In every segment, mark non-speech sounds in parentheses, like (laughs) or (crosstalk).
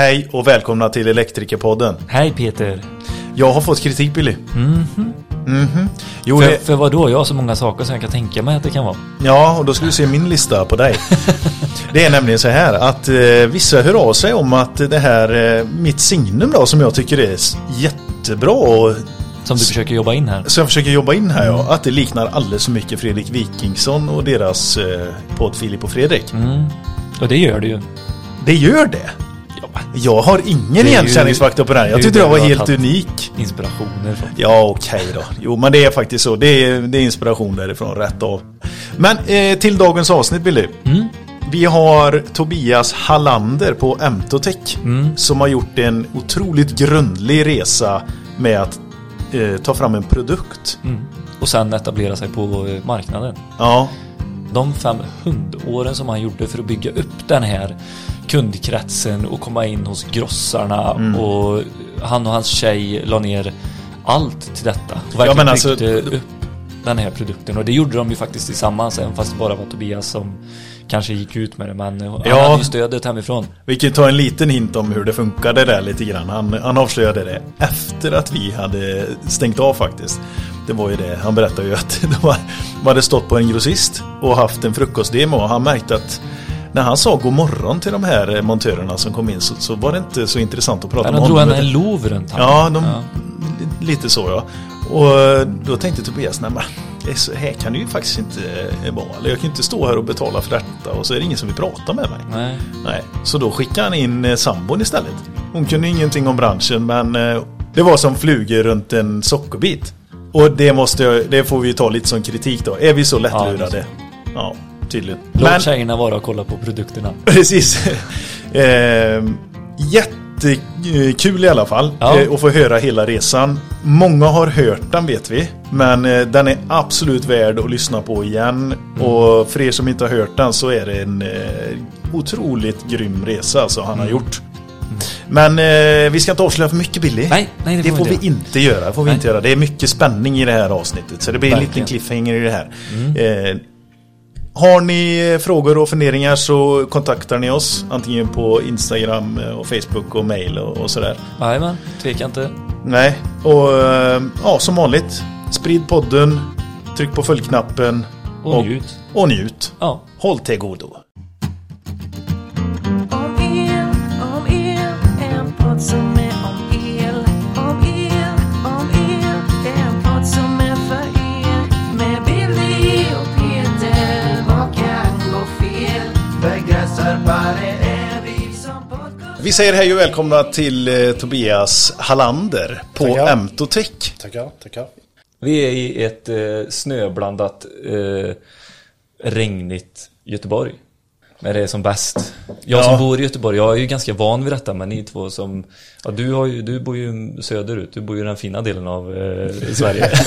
Hej och välkomna till Elektrikerpodden. Hej Peter. Jag har fått kritik Billy. Mhm. Mhm. Jo, För, det, för vad då? Jag har så många saker som jag kan tänka mig att det kan vara. ja, och då ska vi se min lista på dig. (laughs) Det är nämligen så här att eh, vissa hör av sig om att det här, eh, mitt signum då som jag tycker är jättebra och Som du försöker jobba in här. som jag försöker jobba in här ja, att det liknar alldeles för mycket Fredrik Wikingsson och deras eh, podd Filip och Fredrik. Mm. Och det gör det ju. Det gör det. Ja, Jag har ingen ju- igenkänningsfaktor på den. Jag tyckte den var helt unik. inspirationer från. Ja, okej då. Jo, men det är faktiskt så. Det är, det är inspiration därifrån, rätt av. Men eh, till dagens avsnitt, Billy. Mm. Vi har Tobias Hallander på Emtotech Mm. som har gjort en otroligt grundlig resa med att eh, ta fram en produkt. Mm. Och sen etablera sig på eh, marknaden. Ja, De fem hundåren som han gjorde för att bygga upp den här kundkretsen och komma in hos grossarna Mm. och han och hans tjej la ner allt till detta. Och Ja, verkligen men alltså- byggde upp den här produkten och det gjorde de ju faktiskt tillsammans även fast det bara var Tobias som kanske gick ut med det men han Ja. hade ju stödet hemifrån. vi kan ta en liten hint om hur det funkade där lite grann. Han, han avslöjade det efter att vi hade stängt av faktiskt. Det var ju det, han berättade ju att (laughs) de var- de hade stått på en grossist och haft en frukostdemo och han märkte att när han sa god morgon till de här montörerna som kom in så, så var det inte så intressant att prata med han drog honom. en, lov runt honom. Ja, de, lite så ja. Och då tänkte Tobias, nej men så här kan det ju faktiskt inte eh, vara. Eller jag kan ju inte stå här och betala för detta och så är det ingen som vill prata med mig. Nej. Nej, så då skickade han in eh, sambon istället. Hon kunde ingenting om branschen men eh, det var som flugor runt en sockerbit. Och det, måste jag, det får vi ta lite som kritik då. Är vi så lättlurade? Ja, tydligen. Låt tjejerna vara och kolla på produkterna. (laughs) Precis. (laughs) eh, jättekul i alla fall Ja. eh, att få höra hela resan. Många har hört den vet vi. Men eh, den är absolut värd att lyssna på igen. Mm. Och för er som inte har hört den så är det en eh, otroligt grym resa alltså han har Mm. gjort. Men eh, vi ska inte avslöja för mycket Billy. Nej, nej det Det får, får vi vi inte. inte göra. Får vi Nej. inte göra. Det är mycket spänning i det här avsnittet. Så det blir en liten Verkligen. cliffhanger i det här. Mm. Eh, har ni frågor och funderingar så kontaktar ni oss. Antingen på Instagram eh, och Facebook och mail och, och sådär. Jajamän, tveka inte. Nej, och eh, ja, som vanligt. Sprid podden. Tryck på följknappen. Och njut. Och njut. Ja. Håll till godo. Vi säger hej och välkomna till eh, Tobias Hallander på Tackar. Emtotech. Tackar, tackar. Vi är i ett eh, snöblandat, eh, regnigt Göteborg. När det är som bäst. Jag Ja. som bor i Göteborg, jag är ju ganska van vid detta, men ni två som... Ja, du, har ju, du bor ju söderut, du bor ju i den fina delen av eh, Sverige. (laughs)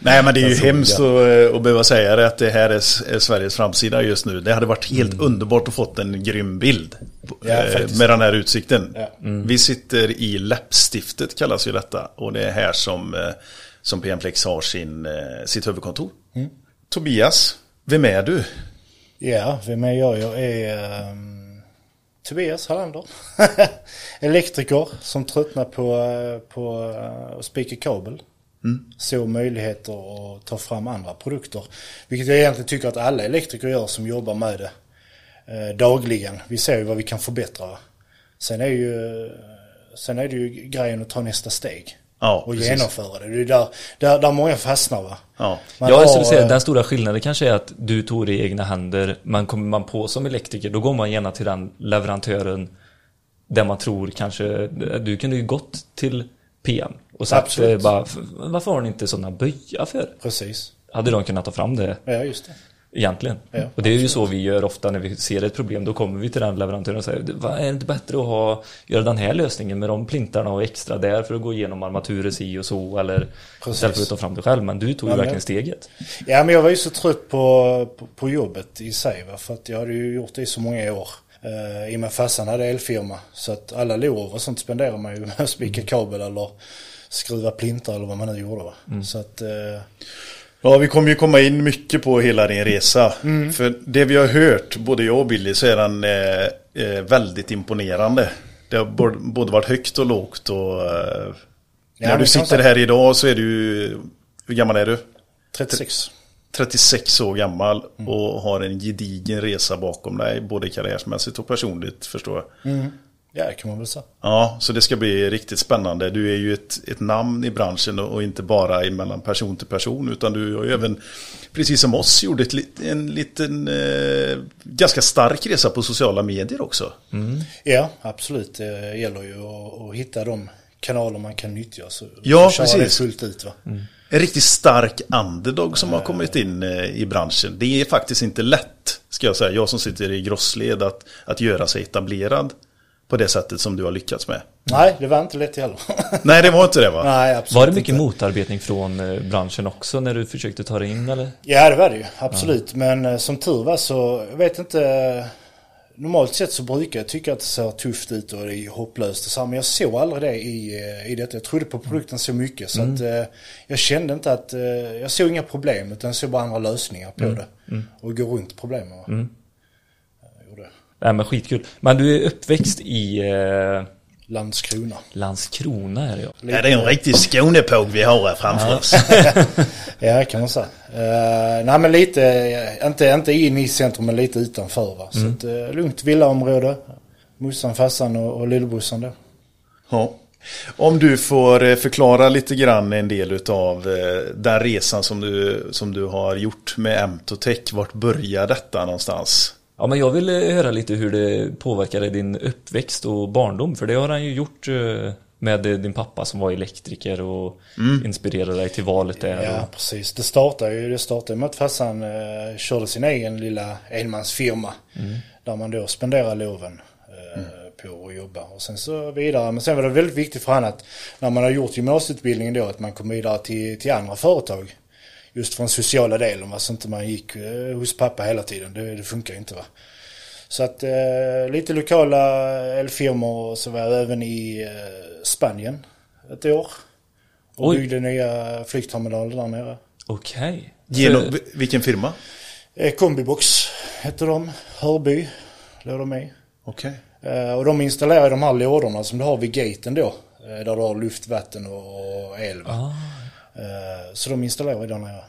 Nej men det är ju hemskt att, att behöva säga det att det här är, är Sveriges framsida just nu. Det hade varit helt Mm. underbart att fått en grym bild. Ja, eh, med den här utsikten. Ja. Vi sitter i läppstiftet kallas ju detta. Och det är här som, eh, som PMPlex har sin, eh, sitt huvudkontor. Mm. Tobias, vem är du? Ja, vem är jag? Jag är ehm, Tobias Hallander. (laughs) Elektriker som tröttnar på, eh, på eh, att spika kabel. Såg möjligheter att ta fram andra produkter. Vilket jag egentligen tycker att alla elektriker gör som jobbar med det eh, dagligen. Vi ser ju vad vi kan förbättra. Sen är ju, sen är det ju grejen att ta nästa steg. Ja, och precis. genomföra det. Det är där, där, där många fastnar va. Ja. Man har, skulle säga eh, den stora skillnaden kanske är att du tog det i egna händer, men kommer man på som elektriker, då går man gärna till den leverantören där man tror kanske, du kunde ju gått till PM och sagt Absolut. eh, bara, "F- varför har ni inte sådana böja för? Precis. Hade de kunnat ta fram det Ja, just det. Egentligen? Ja, och det är ju så vi gör ofta när vi ser ett problem, då kommer vi till den leverantören och säger, vad är det inte bättre att ha, göra den här lösningen med de plintarna och extra där för att gå igenom armaturer si och så, eller istället för att ta fram det själv, men du tog ju Ja, men- verkligen steget. Ja, men jag var ju så trött på, på, på jobbet i sig. Va? För att jag hade ju gjort det i så många år. Uh, I och med farsan hade elfirma. Så att alla lov och sånt spenderar man ju med att spika kabel eller skruva plintar eller vad man nu gjorde. Va? Så att, eh, Ja, vi kommer ju komma in mycket på hela din resa. För det vi har hört, både jag och Billy, så är den eh, eh, väldigt imponerande. Det har både- varit högt och lågt och eh, Ja, när du sitter här idag så är du, hur gammal är du? 36. 36 år gammal Mm. och har en gedigen resa bakom dig, både karriärsmässigt och personligt förstår jag. Ja, det kan man väl säga. Ja, så det ska bli riktigt spännande. Du är ju ett, ett namn i branschen och inte bara mellan person till person utan du har ju även, precis som oss, gjort ett, en liten eh, ganska stark resa på sociala medier också. Ja, absolut. Det gäller ju att, att hitta de kanaler man kan nyttja. Så, Ja, precis. fullt ut va. En riktigt stark underdog som har kommit in eh, i branschen. Det är faktiskt inte lätt, ska jag säga, jag som sitter i grossled, att, att göra sig etablerad på det sättet som du har lyckats med. Nej, det var inte lätt heller. (laughs) Nej, det var inte det va? Nej, absolut Var det mycket inte. motarbetning från eh, branschen också när du försökte ta dig in eller? Ja, det var det ju. Absolut. Men eh, som tur var så, jag vet inte. Normalt sett så brukar jag tycka att det ser tufft ut och det är hopplöst och så här, Men jag såg aldrig det i, eh, i detta. Jag trodde på produkten så mycket så att eh, jag kände inte att, eh, jag såg inga problem utan jag såg bara andra lösningar på det. Och gå runt problemen. Va? Jag gjorde det. Nej men skitkul. Men du är uppväxt i eh, Landskrona. Landskrona är det ja. Ja, det är en riktig Skånepåg vi har här framför oss. Ja, (laughs) kan man säga. Uh, nej men lite, eh, inte, inte in i centrum men lite utanför va. Så att, uh, lugnt villaområde. Morsan, farsan och, och lillebrorsan då. Ja. Om du får eh, förklara lite grann en del utav eh, den resan som du, som du har gjort med Emtotech. Vart börjar detta någonstans? Ja men jag vill eh, höra lite hur det påverkade din uppväxt och barndom. För det har han ju gjort eh, med eh, din pappa som var elektriker och inspirerade dig till valet där. Ja, Och, precis. Det startade ju det startade med att farsan körde sin egen lilla enmansfirma. Där man då spenderar loven eh, på att jobba. Och sen så vidare. Men sen var det väldigt viktigt för han att när man har gjort gymnasieutbildningen då att man kom vidare till, till andra företag. Just från sociala delen va. Så inte man gick eh, hos pappa hela tiden. Det, det funkar ju inte va. Så att eh, lite lokala elfirmor och så var jag även i eh, Spanien ett år. Och Oj. byggde nya flygterminaler där nere. Okej. Genom, För- vilken firma? Eh, Kombibox hette de. Hörby låg de i. Okej. Eh, och de installerar de här lådorna som du har vid gaten då. Eh, där du har luft, vatten och, el. Va? Ah, så de installerar där nere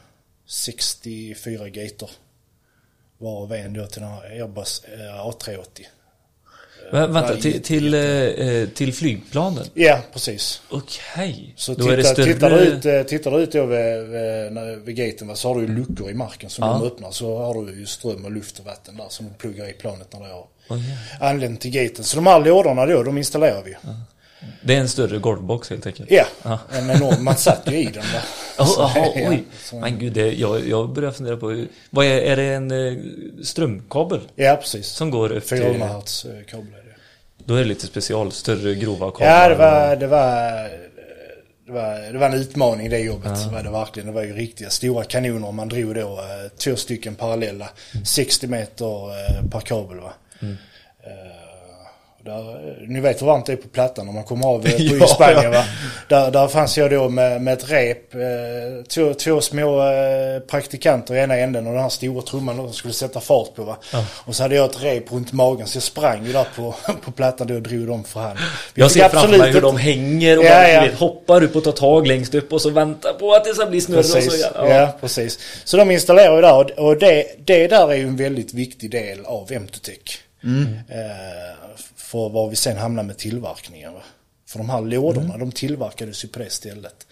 64 gator. Varav en då till den här Airbus eh, A380. men vänta, till, till, eh, eh, till flygplanen? Ja, precis. Okej. Så Då är det titta, större... tittar, du ut, eh, tittar du ut då vid, vid, vid gaten va, så har du luckor i marken som Ja. de öppnar. Så har du ju ström och luft och vatten där som de pluggar i planet när det har Oj, ja. anlänt till gaten. Så de här lådorna då, de installerar vi. Det är en större golvbox helt enkelt? Ja, Ja. en enorm. Man satt ju i den där. Oh, aha, Ja, oj. Men gud, det, jag, jag börjar fundera på, vad är, är det en eh, strömkabel Ja, precis. som går upp till... 400 hertz eh, kabel är det. Då är det lite special, större grova kablar. Ja, det var, det var, det var, det var en utmaning det jobbet. Det var det verkligen. Det var ju riktiga stora kanoner. Man drog då eh, två stycken parallella. 60 meter per kabel va. Eh, där, ni vet hur varmt det är på Plattan när man kommer av eh, på (laughs) Ja, Spanien ja. va. Där, där fanns jag då med, med ett rep. Eh, två, två små eh, praktikanter i ena änden och den här stora trumman som skulle sätta fart på va. Och så hade jag ett rep runt magen så jag sprang ju där på, (laughs) på Plattan då och drog dem för hand. Vi Jag ser framför absolut mig hur de hänger och Ja, bara, ja. vet, hoppar upp och tar tag längst upp och så väntar på att det ska bli snurr och så igen. ja. precis. Så de installerar ju där och- och det, det där är ju en väldigt viktig del av Emtotech. Eh, för var vi sen hamnar med tillverkningen. Va? För de här lådorna, de tillverkades ju på det stället.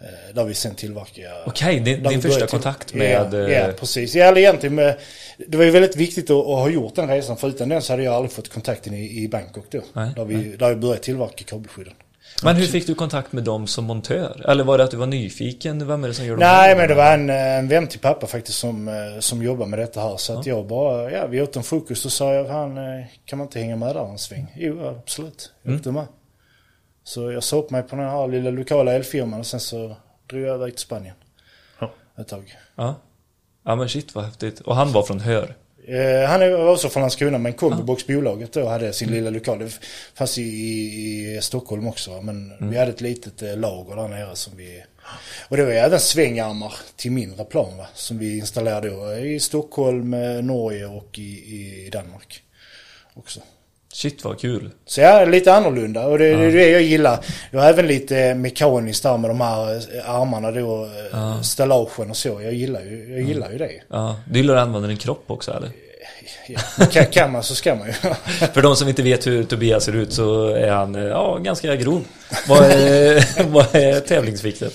Eh, där vi sen tillverkar. Okej, din, där din vi första kontakt med... Ja, eh, ja, precis. Ja, eller egentligen med, det var ju väldigt viktigt att, att ha gjort den resan. För utan den så hade jag aldrig fått kontakten i, i Bangkok då. Nej, där, vi, där vi började tillverka kabelskydden. Men hur fick du kontakt med dem som montör? Eller var det att du var nyfiken? Vem är det som gör Nej, men det var en, en vän till pappa faktiskt som, eh, som jobbar med detta här. Så att jag bara, ja vi åt en frukost och sa jag, han eh, kan man inte hänga med där en sväng? Jo, ja, absolut. Jag åkte med. Så jag sa upp mig på den här lilla lokala elfirman och sen så drog jag iväg till Spanien. Ja. Ett tag. Ja. ja, men shit vad häftigt. Och han var från Hör? Eh, han är också från Landskrona men Kombibox-bolaget då hade sin lilla lokal. Det fanns i, i, Stockholm också men vi hade ett litet eh, lager där nere som vi... Och det var även svängarmar till mindre plan va, som vi installerade då i Stockholm, eh, Norge och i, i Danmark. också. Shit vad kul. Så ja, lite annorlunda och det, är det jag gillar. Jag har även lite mekaniskt där med de här eh, armarna då, ja. stellagen och så. Jag gillar ju, jag gillar ju det. Ja. Du gillar att använda din kropp också eller? Ja, (laughs) kan, kan man så ska man ju. (laughs) För de som inte vet hur Tobias ser ut så är han eh, ja, ganska grov. Vad är, (laughs) vad är tävlingsvikten?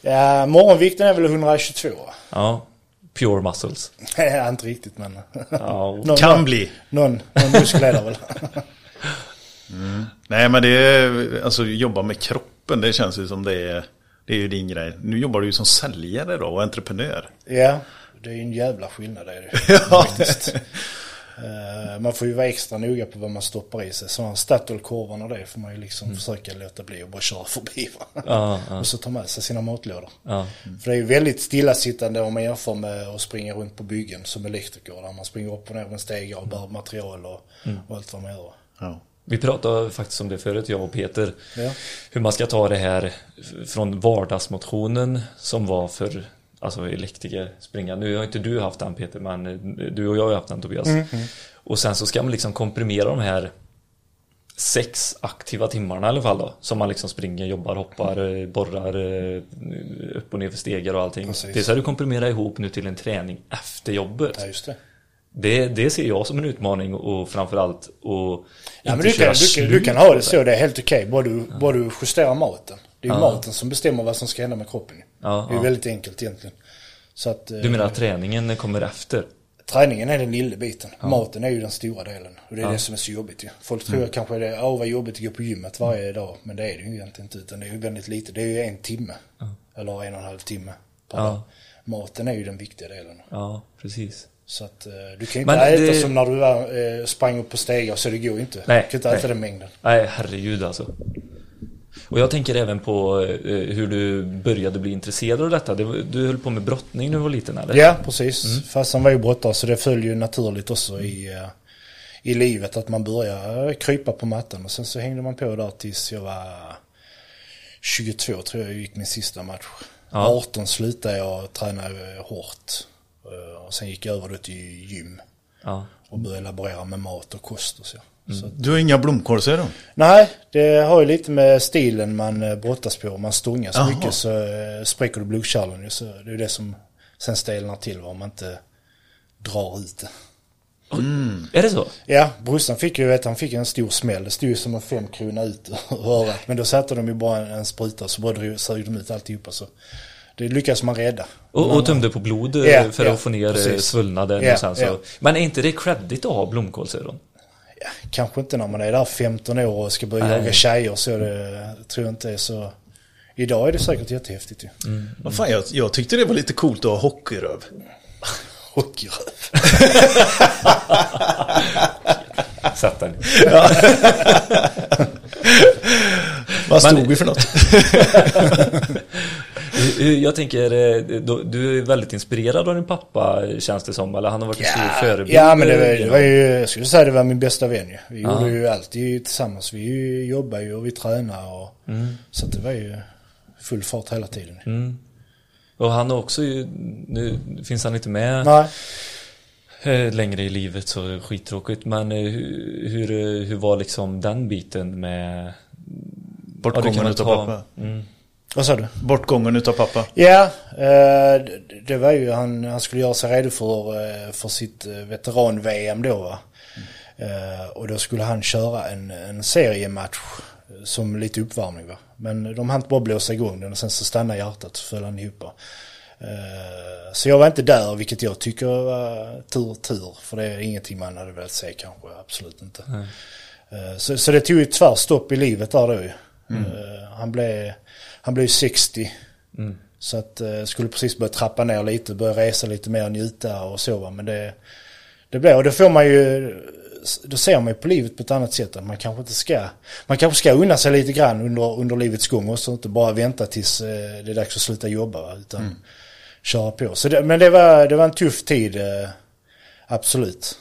Ja, morgonvikten är väl 122. Ja, pure muscles. (laughs) Ja, inte riktigt men... Ja, (laughs) Någon, Kan någon, bli. Någon, någon muskel är det väl. (laughs) Nej men det är, alltså jobba med kroppen, det känns ju som det är, det är ju din grej. Nu jobbar du ju som säljare då och entreprenör. Ja, det är ju en jävla skillnad det är det faktiskt. Eh, Man får ju vara extra noga på vad man stoppar i sig. Så Statoil-korven och det får man ju liksom försöka låta bli och bara köra förbi. Va? ja, ja, Och så ta med sig sina matlådor. ja. För det är ju väldigt stillasittande om man jämför med att springa runt på byggen som elektriker. Där man springer upp och ner med stegar och bär material och, och allt vad man gör. Ja. Vi pratade faktiskt om det förut, jag och Peter. Ja. Hur man ska ta det här från vardagsmotionen som var för alltså elektriker springa. Nu har inte du haft den Peter, men du och jag har haft den Tobias. Och sen så ska man liksom komprimera de här sex aktiva timmarna i alla fall då. Som man liksom springer, jobbar, hoppar, eh, borrar eh, upp och ner för stegar och allting. Precis. Det ska du komprimera ihop nu till en träning efter jobbet. Ja, just det. Det, det ser jag som en utmaning och framförallt och Ja, men inte du, kan, du, kan, du kan ha det så, det är helt okej. Bara, du, bara du justerar maten. Det är ju Ja. maten som bestämmer vad som ska hända med kroppen. Ja, det är ja. väldigt enkelt egentligen. Så att, eh, Du menar att träningen kommer efter? Träningen är den lilla biten. Maten är ju den stora delen. Och det är Ja. det som är så jobbigt ju. Folk tror kanske det är, åh vad jobbigt att gå på gymmet varje dag. Men det är det ju egentligen inte. Utan det är ju väldigt lite. Det är ju en timme. Eller en och en halv timme per Ja. dag. Maten är ju den viktiga delen. Ja, precis. Så att eh, du kan ju inte äta det- som när du var, eh, sprang upp på stegar så det går ju inte. Nej, du kan inte nej. äta den mängden. Nej, herregud alltså. Och jag tänker även på eh, hur du började bli intresserad av detta. Du höll på med brottning när du var liten eller? Ja, precis. Farsan var ju brottare så det följer ju naturligt också i, eh, i livet att man börjar krypa på mattan. Och sen så hängde man på där tills jag var 22 tror jag gick min sista match. Ja. 18 slutade jag träna eh, hårt. Och sen gick jag över till gym. Ja. Och började laborera med mat och kost och så. Så Du har inga blomkålsöron? Nej, det har ju lite med stilen man eh, brottas på. Om man stångar så Jaha. mycket så eh, spräcker du blodkärlen ju. Så det är ju det som sen stelnar till om man inte drar ut det. Är det så? Ja, brorsan fick ju, vet, han fick en stor smäll. Det stod ju som en fem krona ut (laughs) ur örat. Men då satte de ju bara en, en spruta så bara sög de ut alltihopa. Så det lyckades man rädda. Och, och tömde på blod eh, Ja, för ja, att få ner precis. precis. svullnaden Ja, och sen så. Men är inte det credit att ha blomkålsöron? Ja, kanske inte när man är där 15 år och ska börja Nej. jaga tjejer så det tror jag inte är så... Idag är det säkert jättehäftigt ju. Vad fan, jag, jag tyckte det var lite coolt att ha hockeyröv. (laughs) Hockeyröv. (laughs) Sätt den. (laughs) Vad stod Men- vi för något? Jag tänker, eh, du är väldigt inspirerad av din pappa känns det som. Eller han har varit en stor förebild. Ja men det var, det var ju, jag skulle säga det var min bästa vän ju. Vi Ja. gjorde ju alltid tillsammans. Vi jobbar ju och vi tränar och så att det var ju full fart hela tiden. Mm. Och han har också ju, nu finns han inte med Nej. eh, längre i livet så skittråkigt. Men eh, hur, hur, hur var liksom den biten med... Bortgången Ja, utav pappa. Mm. Vad sa du? Bortgången utav pappa. Ja, eh, det, var ju han, han skulle göra sig redo för, eh, för sitt eh, veteran-VM då va. Eh, och då skulle han köra en, en seriematch som lite uppvärmning va. Men de hann inte bara blåsa igång den och sen så stannade hjärtat så föll han ihop. Eh, så jag var inte där vilket jag tycker var tur tur. För det är ingenting man hade velat se kanske, absolut inte. Eh, Så, så det tog ju tvärstopp i livet där då ju. Eh, Han blev, han blev 60. Så att eh, skulle precis börja trappa ner lite, börja resa lite mer, njuta och så. Men det, det blev, och då får man ju, då ser man ju på livet på ett annat sätt. Att man kanske inte ska, man kanske ska unna sig lite grann under, under livets gång och så inte bara vänta tills eh, det är dags att sluta jobba. Utan köra på. Så det, men det var, det var en tuff tid, eh, absolut.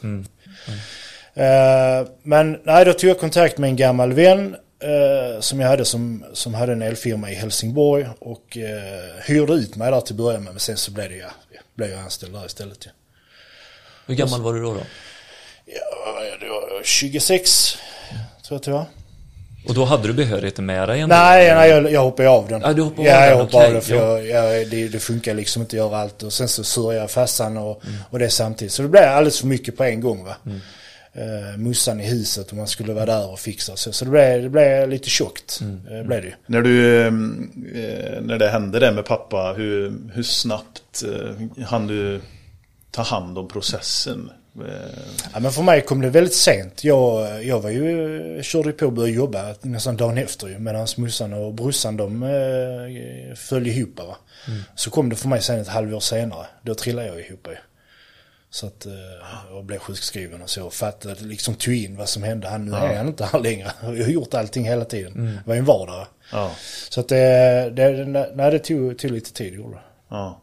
Eh, men nej, då tog jag kontakt med en gammal vän eh, som jag hade som, som hade en elfirma i Helsingborg och eh, hyrde ut mig där till att börja med. Men sen så blev, det, ja, blev jag anställd där istället ju. Hur gammal var du då? då? Ja, det var 26 tror jag att det var. Och då hade du behörigheten med dig ändå? Nej, nej jag, jag hoppade av den. Ja, du hoppade ja, av jag hoppade av den för ja. jag, jag, det, det funkar liksom inte att göra allt. Och sen så sörjade jag farsan och, Mm. och det samtidigt. Så det blev alldeles för mycket på en gång va. Uh, mussan i huset och man skulle vara där och fixa. Så, så det, blev, det blev lite tjockt. Mm. Uh, blev det ju. När du, eh, när det hände det med pappa, hur, hur snabbt eh, hann du ta hand om processen? Eh, Ja, men för mig kom det väldigt sent. Jag, jag var ju, körde ju på och började jobba nästan dagen efter ju. Medan morsan och brorsan de eh, föll ihop va. Så kom det för mig sen ett halvår senare. Då trillade jag ihop ju. Så att eh, jag blev sjukskriven och så. Fattade, liksom tog in vad som hände. Han, nu är han inte här längre. (laughs) Jag har gjort allting hela tiden. Det var ju en vardag. Ja, Så att det, det, nej, det tog, tog lite tid gjorde ja,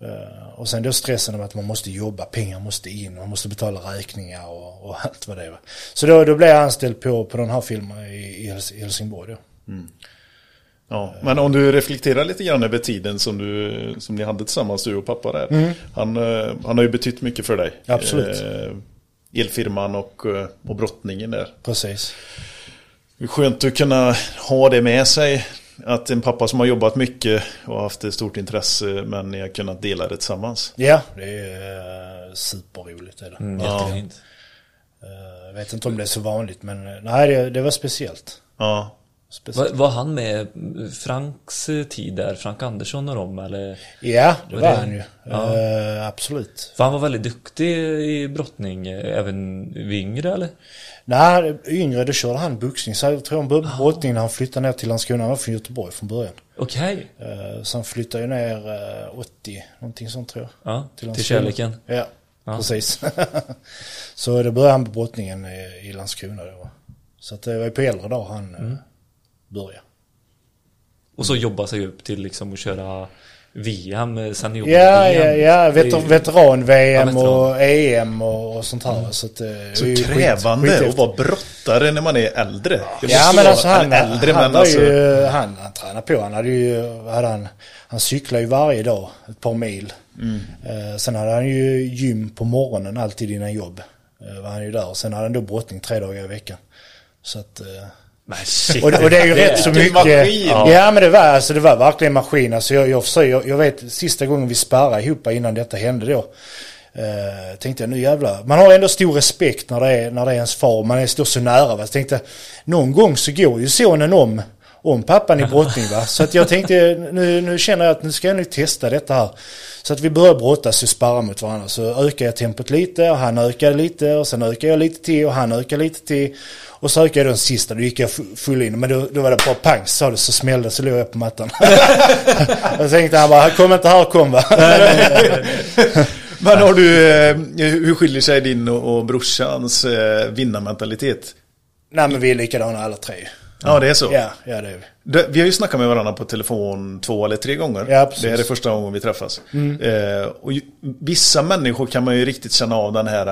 Eh, Och sen då stressen av att man måste jobba, pengar måste in, man måste betala räkningar och, och allt vad det var. Så då, då blev jag anställd på, på den här filmen i, i Hels- i Helsingborg då. Ja. Men om du reflekterar lite grann över tiden som, du, som ni hade tillsammans, du och pappa där. Han, eh, han har ju betytt mycket för dig. Absolut. Eh, elfirman och, eh, och brottningen där. Precis. Skönt att kunna ha det med sig. Att en pappa som har jobbat mycket och haft ett stort intresse men ni har kunnat dela det tillsammans. Ja, det är superroligt. Är det. Mm, Ja. jag vet inte om det är så vanligt men nej det, det var speciellt. Ja, speciellt. Var, var han med Franks eh, tid där? Frank Andersson och dem eller? Ja, det Var var det- han ju. Ja. Eh, absolut. För han var väldigt duktig i brottning, eh, även vid yngre eller? Nej, yngre då körde han boxning. Så jag tror han började med brottning när han flyttade ner till Landskrona. Han var från Göteborg från början. Okej. Eh, Så han flyttade ju ner eh, 80, någonting sånt tror jag. Ja, till, Landskrona. kärleken. Ja, Ja. precis. (laughs) så då började han på brottningen i, i Landskrona då. Så att det var ju på äldre dag han mm. Började. Och så jobba sig upp till liksom att köra VM, senior Ja, ja, ja. Veter, Veteran-VM Ja, veteran. och EM och, och sånt här. Så, att, eh, det så är ju skit- krävande skithäftigt. att vara brottare när man är äldre. Jag Ja men alltså han, äldre han men alltså. ju, han, han tränade på. Han hade ju, hade han, han cyklade ju varje dag ett par mil. Mm. Eh, sen hade han ju gym på morgonen alltid innan jobb. Eh, var han ju där. Och sen hade han då brottning tre dagar i veckan. Så att, eh, Men shit. och, och det är ju rätt så mycket. maskin. Ja. men det var, alltså, det var verkligen maskin. Alltså, jag, jag, försöker- jag, jag vet sista gången vi sparrade ihop innan detta hände då. Uh, tänkte jag nu jävlar. Man har ändå stor respekt när det är, när det är ens far. Man är, står så nära. Va? Så tänkte någon gång så går ju sonen om, om pappan i brottning. Va? Så att jag tänkte nu, nu känner jag att nu ska jag nu testa detta här. Så att vi börjar brottas och sparra mot varandra. Så ökar jag tempot lite och han ökar lite och sen ökar jag lite till och han ökar lite till. Och så ökade jag den sista, då gick jag fu- full in. Men då, då var det bara pang, sa det så smällde så låg jag på mattan. (laughs) jag tänkte han bara, kom inte här, kom va. (laughs) Men har du, eh, hur skiljer sig din och, och brorsans eh, vinnarmentalitet? Nej men vi är likadana alla tre. Ja, det är så. Ja, ja det är vi. Det, vi har ju snackat med varandra på telefon två eller tre gånger. Ja, precis. det är första gången vi träffas. Eh, och ju, vissa människor kan man ju riktigt känna av den här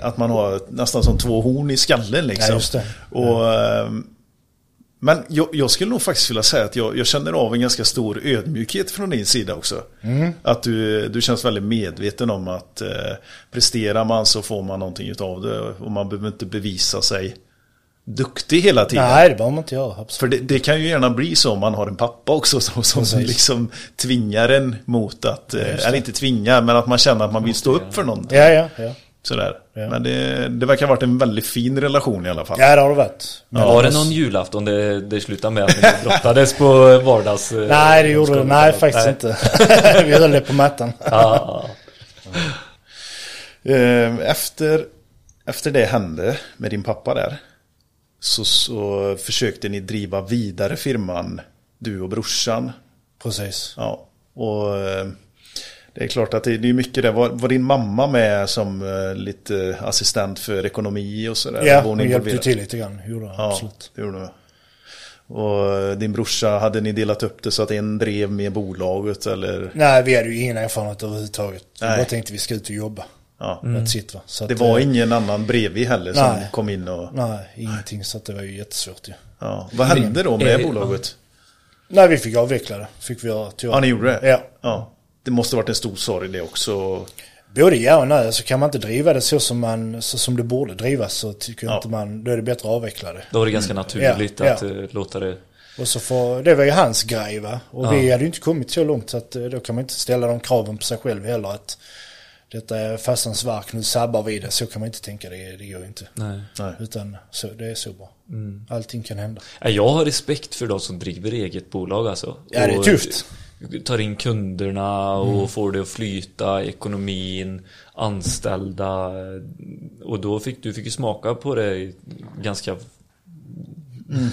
att man har nästan som två horn i skallen liksom. Ja, just det. Och, eh, men jag, jag skulle nog faktiskt vilja säga att jag, jag känner av en ganska stor ödmjukhet från din sida också. Mm. Att du, du känns väldigt medveten om att eh, presterar man så får man någonting utav det. Och man behöver inte bevisa sig duktig hela tiden. Nej det behöver man inte göra. Absolut. För det, det kan ju gärna bli så om man har en pappa också som, som Precis. liksom tvingar en mot att, eh, eller inte tvingar, men att man känner att man vill stå upp för någonting. Ja, ja, ja. Sådär. Ja. Men det, det verkar ha varit en väldigt fin relation i alla fall. Ja det har det varit. Men var det någon julafton det, det slutade med att ni (laughs) brottades på vardags... eh, Nej det gjorde det. Nej faktiskt Nej. inte. (laughs) vi höll det på mattan. (laughs) Ja, Eh, Efter, efter det hände med din pappa där så, så försökte ni driva vidare firman, du och brorsan. Precis. Ja, och eh, det är klart att det, det är mycket där. Var, var din mamma med som eh, lite assistent för ekonomi och sådär? Ja, Var hon hjälpte till lite grann. Gjorde hon, Ja, absolut. det gjorde hon. Och eh, din brorsa, hade ni delat upp det så att en drev med bolaget eller? Nej vi hade ju ingen erfarenhet överhuvudtaget. Nej. bara tänkte vi ska ut och jobba. Ja. That's it, va? Så Det att, var eh, ingen annan bredvid heller som Nej. kom in och... Nej, ingenting. Så att det var ju jättesvårt ju. Ja. Vad hände då med Eh, bolaget? Nej, vi fick avveckla det. Fick vi göra tyvärr. Ja, ni gjorde det? Ja. ja. Det måste varit en stor sorg det också. Både ja och nej. Så kan man inte driva det så som, man, så som det borde drivas så tycker jag Ja. inte man, då är det bättre att avveckla det. Då var det ganska naturligt Ja, att ja. eh, låta det... Och så får, det var ju hans grej va. Och Ja. vi hade ju inte kommit så långt så att eh, då kan man inte ställa de kraven på sig själv heller. Att detta är farsans verk, nu sabbar vi det. Så kan man inte tänka, det, det går ju inte. Nej. Nej. Utan så, det är så bra. Mm. Allting kan hända. Ja, Jag har respekt för de som driver eget bolag alltså. Ja, det är Och tufft. Tar in kunderna och Mm. får det att flyta, ekonomin, anställda. Och då fick du fick ju smaka på det ganska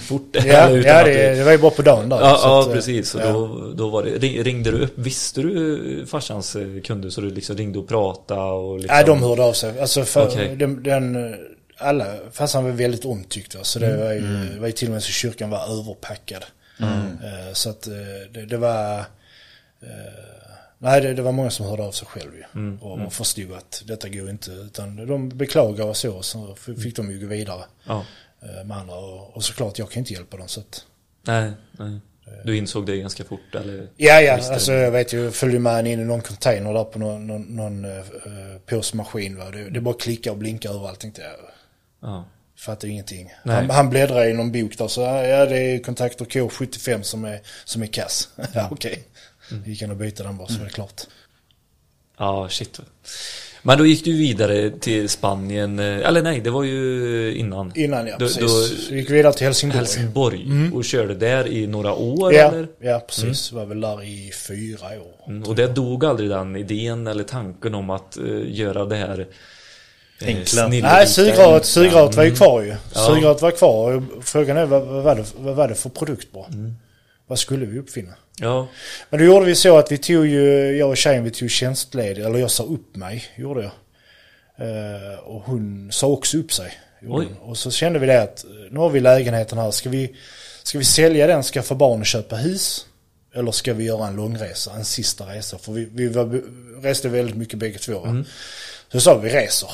fort. Mm. (laughs) Ja, utan ja att det, det var ju bara på dagen där. Ja, så ja att, eh, precis. Och ja. då, då var det, ring- ringde du upp, visste du farsans eh, kunder så du liksom ringde och pratade och liksom... Nej, de hörde av sig. Alltså för Okej. den, den, alla, fast han var väldigt omtyckt så det Mm. var ju, det var ju till och med så kyrkan var överpackad. Eh, Så att det, det var, nej det, det var många som hörde av sig själv ju. Mm. Och, och förstod att detta går inte. Utan de beklagade och så, så fick de ju gå vidare Ja. Eh, med andra. Och, och såklart, jag kan inte hjälpa dem så att Nej, nej. Du insåg det ganska fort eller? Ja, ja, alltså jag vet ju, jag följde med in i någon container där på någon, någon, någon uh, påsmaskin. Va? Det, det bara klicka och blinka överallt tänkte jag. Ja. Fattar ju ingenting. Nej. Han, han bläddrar i någon bok där så ja det är kontaktor K75 som är, som är kass. (laughs) ja okej. Mm. Gick han och byta den bara så var det klart. Ja, shit. Men då gick du vidare till Spanien, eh, eller nej, det var ju innan. Innan ja, Då- precis. då- så gick vi vidare till Helsingborg. Helsingborg och körde där i några år Ja, eller? ja, precis. Var väl där i fyra år. Mm, Och det dog aldrig den idén eller tanken om att eh, göra det här eh, Enkla. snillvita, Nej, sugröret, sugröret var ju kvar ju. Ja. Sugröret var kvar. Frågan är vad, vad, var det, vad var det för produkt bara? Mm. Vad skulle vi uppfinna? Ja, Men då gjorde vi så att vi tog ju, jag och tjejen vi tog tjänstledig, eller jag sa upp mig, gjorde jag. Eh, och hon sa också upp sig. Och så kände vi det att eh, nu har vi lägenheten här, ska vi, ska vi sälja den, skaffa barn och köpa hus? Eller ska vi göra en långresa, en sista resa? För vi, vi var, reste väldigt mycket bägge två. va? Så sa vi reser.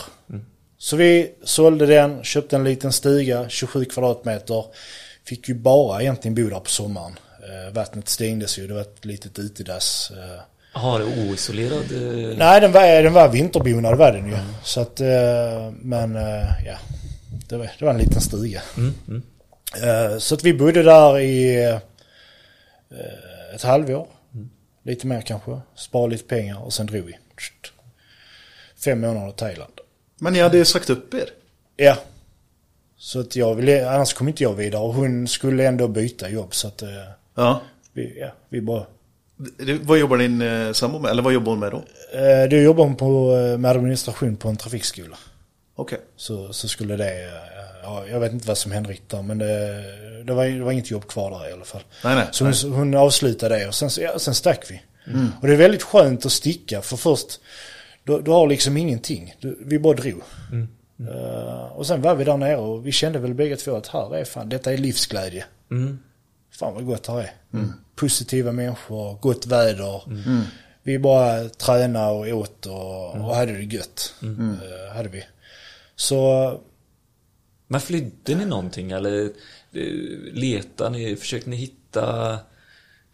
Så vi sålde den, köpte en liten stuga, 27 kvadratmeter. Fick ju bara egentligen bo där på sommaren. Eh, vattnet stängdes ju, det var ett litet utedass. Eh, har det oisolerad? Eh, nej, den var, den var vinterbonad var den ju. Så att, men ja. Det var, det var en liten stuga. mm, mm. Så att vi bodde där i ett halvår. Lite mer kanske. Sparade lite pengar och sen drog vi. Fem månader i Thailand. Men ni hade sagt upp er. Ja. Så att jag ville, annars kom inte jag vidare och hon skulle ändå byta jobb så att eh, Ja. vi, ja, vi bara... Det- Vad jobbar din eh, sambo med? Eller vad jobbar hon med då? Eh, då jobbar hon på, eh, med administration på en trafikskola. Okej. Så, så skulle det, eh, ja, jag vet inte vad som hände riktigt där men det, det, var, det var inget jobb kvar där i alla fall. Nej, nej. Så nej. hon, hon avslutade det och sen, ja, sen stack vi. Och det är väldigt skönt att sticka för först, du, du har liksom ingenting. Du, vi bara drog. Eh, och sen var vi där nere och vi kände väl bägge två att här är fan, detta är livsglädje. Mm. Fan vad gott här är. Positiva människor, gott väder. Vi bara tränade och åt och, och hade det gött. Eh, hade vi. Så Men flydde ni någonting eller eh, letade ni, försökte ni hitta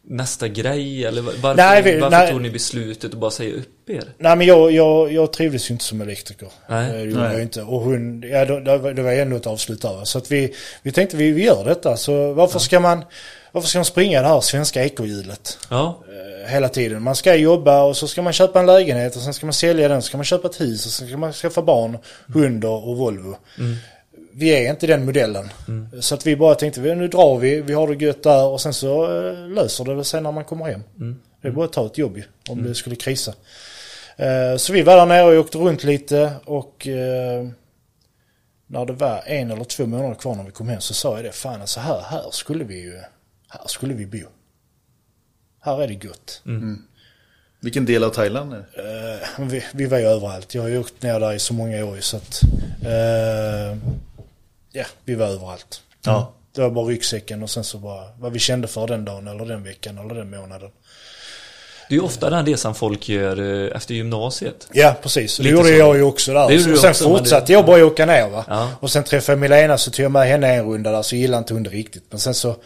nästa grej eller var- varför, Nej, vi- varför nej. tog ni beslutet att bara säga upp er? Nej men jag, jag, jag trivdes ju inte som elektriker. Nej. Eh, Det gjorde Nej. jag inte. Och hon, ja det, det var- ändå ett avslut där. Så att vi, vi tänkte vi, vi gör detta. Så varför ska man, varför ska man springa det här svenska ekorrhjulet? Ja, eh, Hela tiden. Man ska jobba och så ska man köpa en lägenhet och sen ska man sälja den. Så ska man köpa ett hus och sen ska man skaffa barn, hund och, Volvo. Vi är inte den modellen. Så att vi bara tänkte, nu drar vi, vi har det gött där och sen så eh, löser det sig när man kommer hem. Det är bara att ta ett jobb ju, om det skulle krisa. Eh, Så vi var där nere och åkte runt lite och när det var en eller två månader kvar när vi kom hem så sa jag det, fan alltså här, här skulle vi ju, här skulle vi bo. Här är det gott. Vilken del av Thailand? är det? Men vi, vi var ju överallt. Jag har ju åkt ner där i så många år så att, eh, ja, vi var överallt. Ja. Det var bara ryggsäcken och sen så bara vad vi kände för den dagen eller den veckan eller den månaden. det är ju ofta den resan folk gör eh, efter gymnasiet. Ja, precis. Det Lite gjorde så. jag ju också där. Det och sen också, fortsatte det- jag bara åka ner va. Ja. Och sen träffade jag Milena så tog jag med henne en runda där så gillade inte hon det riktigt. Men sen så,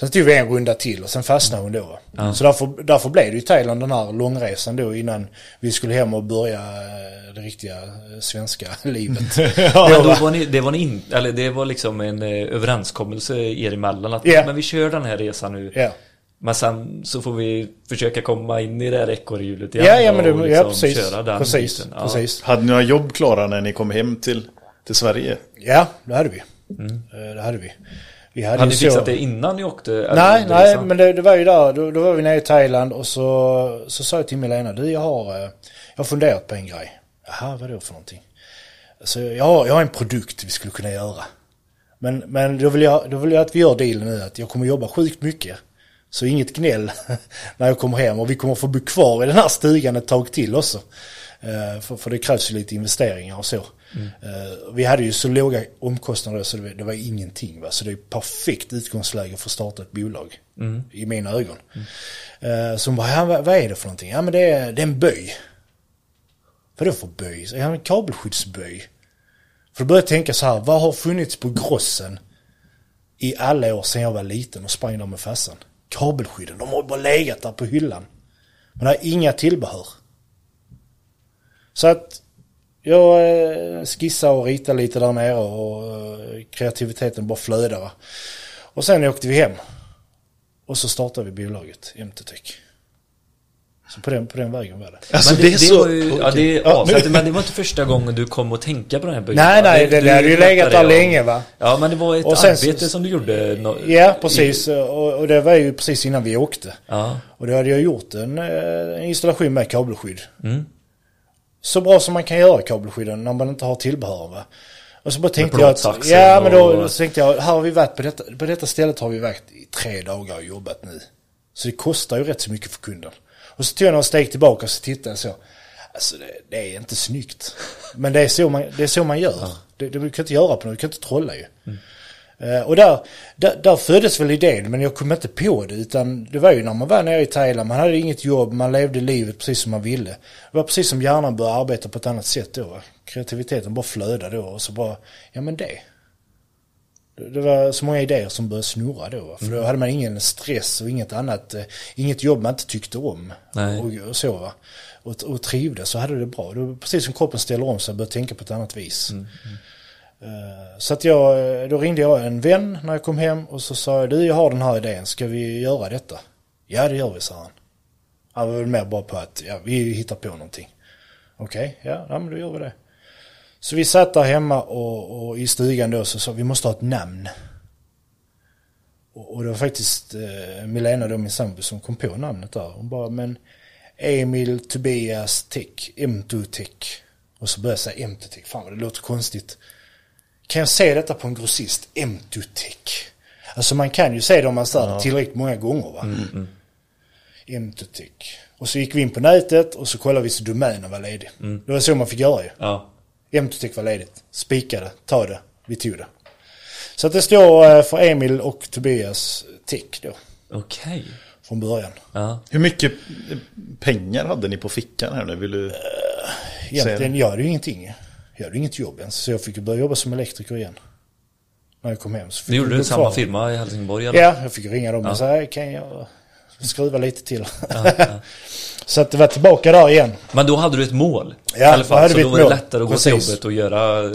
Sen tog vi en runda till och sen fastnade hon då. Va? Så därför, därför blev det ju Thailand den här långresan då innan vi skulle hem och börja eh, det riktiga eh, svenska (laughs) livet. (laughs) Men Då, då va? var ni, det var ni in, eller det var liksom en eh, överenskommelse er emellan att Ja. men vi kör den här resan nu. Ja. Men sen så får vi försöka komma in i det här ekorrhjulet igen. Ja, ja, men det, och ja liksom precis. köra den Precis, biten. Ja. precis. Hade ni några jobb klara när ni kom hem till, till Sverige? Ja, det hade vi. Eh, Det hade vi. Vi hade. Hade ni fixat så- det innan ni åkte? Nej, nej, resan? men det, det var ju där. Då, då var vi nere i Thailand och så, så sa jag till Milena, du jag har, eh, jag har funderat på en grej. Jaha, vad då för någonting? Så jag, har, jag har en produkt vi skulle kunna göra. Men, men då, vill jag, då vill jag att vi gör dealen nu att jag kommer jobba sjukt mycket. Så inget gnäll (laughs) när jag kommer hem och vi kommer få bo kvar i den här stugan ett tag till också. Eh, För, för det krävs ju lite investeringar och så. Eh, Vi hade ju så låga omkostnader så det var, det var ingenting. Va? Så det är perfekt utgångsläge för att starta ett bolag. I mina ögon. Mm. Så hon bara, vad, är det för någonting? Ja men det är, det är en böj. Vadå för böj? Ja, en kabelskyddsböj. För då började jag tänka så här, vad har funnits på grossen i alla år sedan jag var liten och sprang där med farsan? Kabelskydden, de har bara legat där på hyllan. Men det har inga tillbehör. Så att jag eh, skissade och ritade lite där nere och eh, kreativiteten bara flödade. va. Och sen åkte vi hem. Och så startade vi bolaget MTTech. Så på den, på den vägen var det. Alltså men det, är så... Var ju, ja, det är Ja, avsett, men det var inte första gången du kom och tänka på den här byggen. Nej, nej, det- det du hade ju legat där länge, va? Ja, men det var ett Och sen arbete som du gjorde. nå- Ja, precis. Och, och det var ju precis innan vi åkte. Ja. Och då hade jag gjort en, eh, en installation med kabelskydd. Så bra som man kan göra kabelskydden när man inte har tillbehör. Va? Och så bara tänkte jag att, ja men då, då tänkte jag, här har vi varit på detta, på detta stället har vi varit i tre dagar och jobbat nu. Så det kostar ju rätt så mycket för kunden. Och så tog jag några steg tillbaka och så tittade jag så. Alltså det, det är inte snyggt. Men det är så man, det är så man gör. Det, det, du kan inte göra på något, du kan inte trolla ju. Eh, och där, där, där föddes väl idén, men jag kom inte på det. Utan det var ju när man var nere i Thailand, man hade inget jobb, man levde livet precis som man ville. Det var precis som hjärnan började arbeta på ett annat sätt då. Kreativiteten bara flödade då och så bara, ja men det. Det var så många idéer som började snurra då. För då hade man ingen stress och inget annat, eh, inget jobb man inte tyckte om. Och, och så va. Och, och trivdes och hade det bra. Det var precis som kroppen ställer om sig och börjar tänka på ett annat vis. Eh, Eh, så att jag, eh, då ringde jag en vän när jag kom hem och så sa jag, du jag har den här idén, ska vi göra detta? Ja det gör vi, sa han. Han var väl mer bara på att, ja vi hittar på någonting. Okej, ja, ja men då gör vi det. Så vi satt där hemma och, och i stugan då så sa vi måste ha ett namn. Och, och det var faktiskt eh, Milena då min sambo som kom på namnet där. Hon bara, men Emil Tobias Tech, M2 Tech. Och så började jag säga M2 Tech, fan vad det låter konstigt. Kan jag se detta på en grossist? M2 Tech. Alltså man kan ju se det om man säger det tillräckligt många gånger va. M2 Tech. Och så gick vi in på nätet och så kollade vi så domänen var ledig. Det var så man fick göra ju. Ja. M2Tech var ledigt. Spikade, ta det, vi tog det. Så att det står eh, för Emil och Tobias Tech då, Okej. från början. Ja. Hur mycket pengar hade ni på fickan här nu? Vill du... Egentligen, jag hade ju ingenting. Jag hade inget jobb ens, så jag fick börja jobba som elektriker igen. När jag kom hem. Så Nu gjorde du samma firma i Helsingborg eller? Ja, jag fick ringa dem och säga, kan jag skruva lite till? (laughs) så att det var tillbaka där igen. Men då hade du ett mål. Ja, I alla fall, hade så vi då var det lättare att gå Precis. till jobbet och göra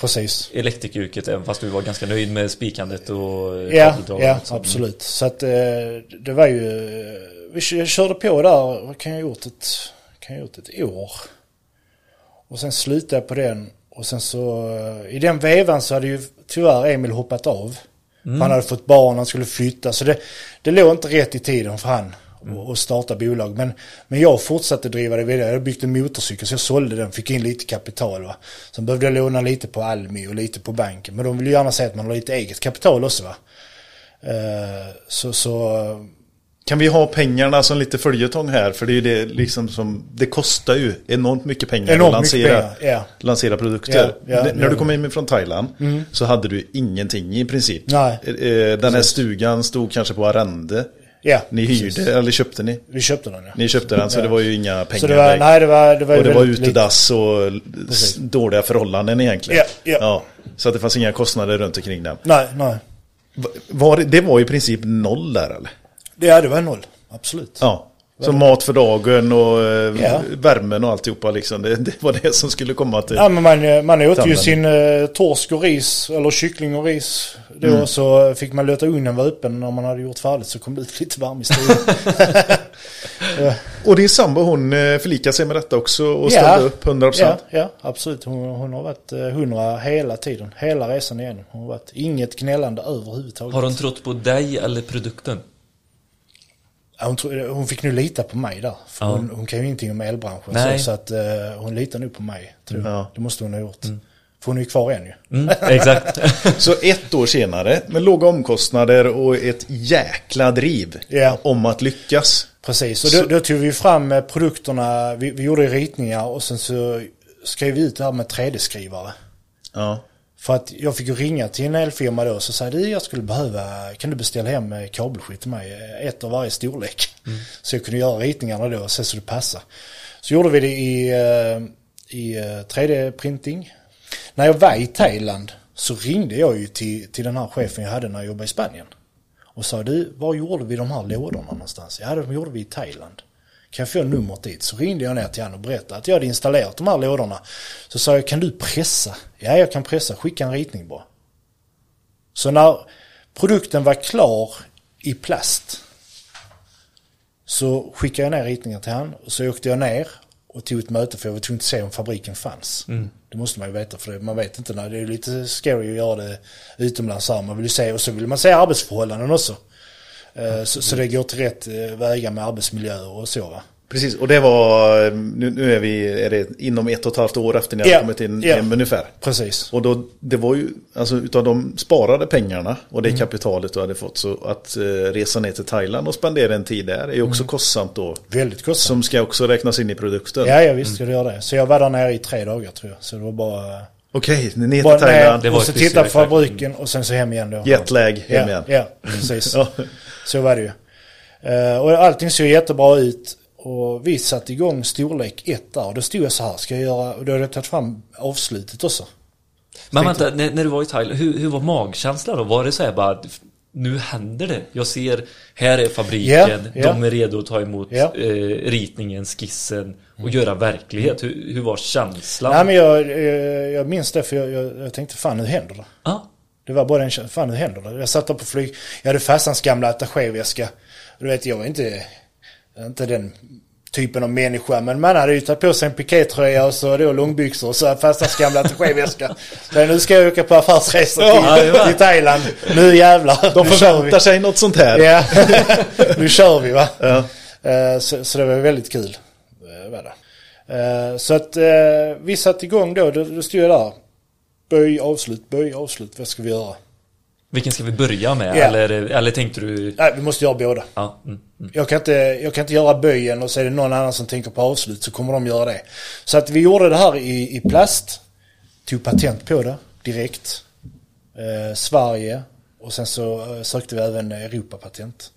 Precis. elektrikeryrket även fast du var ganska nöjd med spikandet och Ja, ja och absolut. Så att eh, det var ju, vi jag körde på där, vad kan jag ha gjort ett, kan jag gjort ett år. Och sen slutade jag på den och sen så, eh, i den vevan så hade ju tyvärr Emil hoppat av. Mm. Han hade fått barn, han skulle flytta. Så det, det låg inte rätt i tiden för han Mm. att- att starta bolag. Men, men jag fortsatte driva det vidare. Jag hade byggt en motorcykel så jag sålde den, fick in lite kapital. Va? Sen behövde jag låna lite på Almi och lite på banken. Men de vill ju gärna säga att man har lite eget kapital också. Va? Eh, så, så Kan vi ha pengarna som lite följetong här? För det är ju det liksom som, det kostar ju enormt mycket pengar Enormt att lansera, pengar, ja. lansera produkter. Ja, ja, N- när du kom in från Thailand så hade du ingenting i princip. Nej. Eh, eh, Den här stugan stod kanske på arrende. ja, Ni precis. hyrde, eller köpte ni? Vi köpte den ja. Ni köpte den så det var ju inga pengar Så det var, nej det var, det var, Och det var utedass och s- dåliga förhållanden egentligen. Ja, ja. Så att det fanns inga kostnader runt omkring den. Nej, nej. Var, det var i princip noll där eller? Det, ja, det var noll. Absolut. Ja. Så mat för dagen och eh, Ja. värmen och alltihopa liksom. Det, det var det som skulle komma till. Ja, men man, eh, man åt ju sin eh, torsk och ris, eller kyckling och ris. Då Mm. så fick man låta ugnen vara öppen när man hade gjort färdigt så kom det ut lite varm i stugan. (laughs) Och din sambo hon eh, förlikade sig med detta också och Ja. ställde upp 100%. ja, ja, absolut. Hon, hon har varit eh, hundra hela tiden. Hela resan igenom. Hon har varit inget gnällande överhuvudtaget. Har hon trott på dig eller produkten? Hon, hon fick nu lita på mig där. För Ja. hon, hon kan ju ingenting om elbranschen. Nej. Så, så att eh, hon litar nog på mig. Tror jag. Ja. Det måste hon ha gjort. För hon är ju kvar än ju. Mm, exakt. (laughs) Så ett år senare med låga omkostnader och ett jäkla driv Ja. om att lyckas. Precis, och Så- då, då tog vi fram eh, produkterna. Vi, vi gjorde ritningar och sen så skrev vi ut det här med 3D-skrivare. Ja. För att jag fick ju ringa till en elfirma då och så sa du jag skulle behöva, kan du beställa hem eh, kabelskit till mig? Eh, Ett av varje storlek. (laughs) Så jag kunde göra ritningarna då och se så det passade. Så gjorde vi det i, eh, i eh, 3D-printing. När jag var i Thailand så ringde jag ju till, till den här chefen jag hade när jag jobbade i Spanien. Och sa du, var gjorde vi de här lådorna någonstans? Ja, de gjorde vi i Thailand. Kan jag få numret dit? Så ringde jag ner till honom och berättade att jag hade installerat de här lådorna. Så sa jag, kan du pressa? Ja, jag kan pressa. Skicka en ritning bara. Så när produkten var klar i plast så skickade jag ner ritningen till han och så åkte jag ner och tog ett möte för jag var tvungen att se om fabriken fanns. Det måste man ju veta för det, man vet inte när det är lite scary att göra det utomlands här. Man vill ju se och så vill man se arbetsförhållanden också. Eh, Så, så det går till rätt eh, vägar med arbetsmiljöer och så va. Precis, och det var, nu, nu är vi är det inom ett och ett halvt år efter ni hade kommit in ja. hem ungefär. Precis. Och då, det var ju, alltså utav de sparade pengarna och Mm. det kapitalet du hade fått så att eh, resa ner till Thailand och spendera en tid där är ju också kostsamt då. Väldigt kostsamt. Som ska också räknas in i produkten. Ja, ja visst ska det göra det. Så jag var där nere i tre dagar tror jag. Så det var bara... Okej, ner till bara Thailand. Det var och så titta på fabriken och sen så hem igen då. Jetlag hem ja, igen. Ja, precis. (laughs) Ja. Så var det ju. Eh, och allting såg jättebra ut. Och vi satte igång storlek 1 där. Och då stod jag så här, ska jag göra... Och då hade jag tagit fram avslutet också. Men vänta, när, när du var i Thailand, hur, hur var magkänslan då? Var det så här bara, nu händer det? Jag ser, här är fabriken, Ja, ja. de är redo att ta emot Ja. eh, ritningen, skissen och göra verklighet. Hur, hur var känslan? Nej men jag, jag, jag minns det för jag, jag, jag tänkte fan nu händer det. Ja, Det var bara den känslan, fan nu händer det. Jag satt där på flyg, jag hade farsans gamla attachéväska. Du vet jag var inte, inte den typen av människa. Men man hade ju tagit på sig en pikétröja och så då långbyxor och så farsans gamla attachéväska. Så (laughs) nu ska jag åka på affärsresa till, till Thailand. Nu jävlar. De förväntar sig något sånt här. Ja, (laughs) nu kör vi va. Ja. Eh, Så, så det var väldigt kul. eh, Var det. Eh, Så att vi satte igång då, då, då stod jag där. Böj, avslut, böj, avslut, vad ska vi göra? Vilken ska vi börja med? Ja. Eller, eller tänkte du... Nej, vi måste göra båda. Ja, mm, mm. Jag kan, inte, jag kan inte göra böjen och så är det någon annan som tänker på avslut så kommer de göra det. Så att vi gjorde det här i, i plast. Tog patent på det direkt. Eh, Sverige och sen så eh, sökte vi även Europapatent.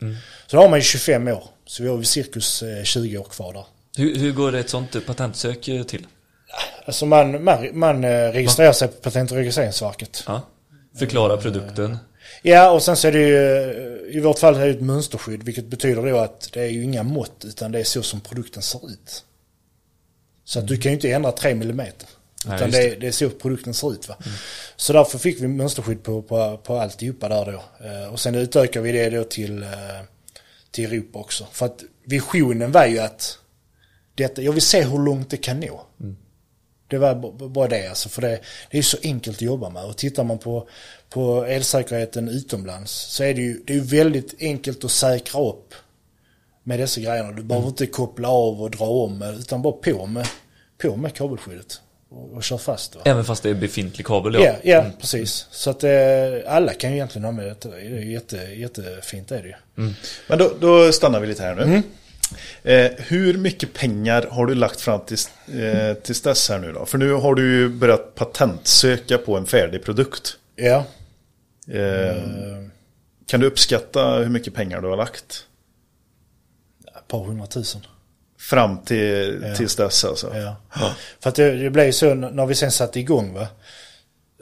Så då har man ju 25 år. Så vi har ju cirkus eh, 20 år kvar där. Hur, hur går ett sånt patentsök eh, till? Alltså man, man, man eh, registrerar sig på Patent och registreringsverket. Ja. Förklara produkten. Ja, och sen så är det ju, eh, i vårt fall är det ett mönsterskydd, vilket betyder då att det är ju inga mått, utan det är så som produkten ser ut. Så att du kan ju inte ändra 3 mm. Nej, Utan just det, är- det är så produkten ser ut va. Så därför fick vi mönsterskydd på, på, på alltihopa där då. Eh, Och sen utökar vi det då till, eh, till Europa också. För att visionen var ju att detta, jag vill se hur långt det kan nå. Det var bara det alltså, för det, det är ju så enkelt att jobba med. Och tittar man på, på elsäkerheten utomlands så är det ju det är väldigt enkelt att säkra upp med dessa grejerna. Du behöver inte koppla av och dra om utan bara på med, på med kabelskyddet och, och kör fast. Va? Även fast det är befintlig kabel, Ja, ja. ja precis. Så att eh, alla kan ju egentligen ha med detta. Det är jätte, jättefint är det ju. Men då, då stannar vi lite här nu. Mm. Eh, hur mycket pengar har du lagt fram tills, eh, tills dess här nu då? För nu har du ju börjat patentsöka på en färdig produkt. Ja. Eh, Kan du uppskatta hur mycket pengar du har lagt? Ett par hundratusen. Fram till, tills dess alltså? Ja. För att det, det blev ju så när vi sen satte igång va.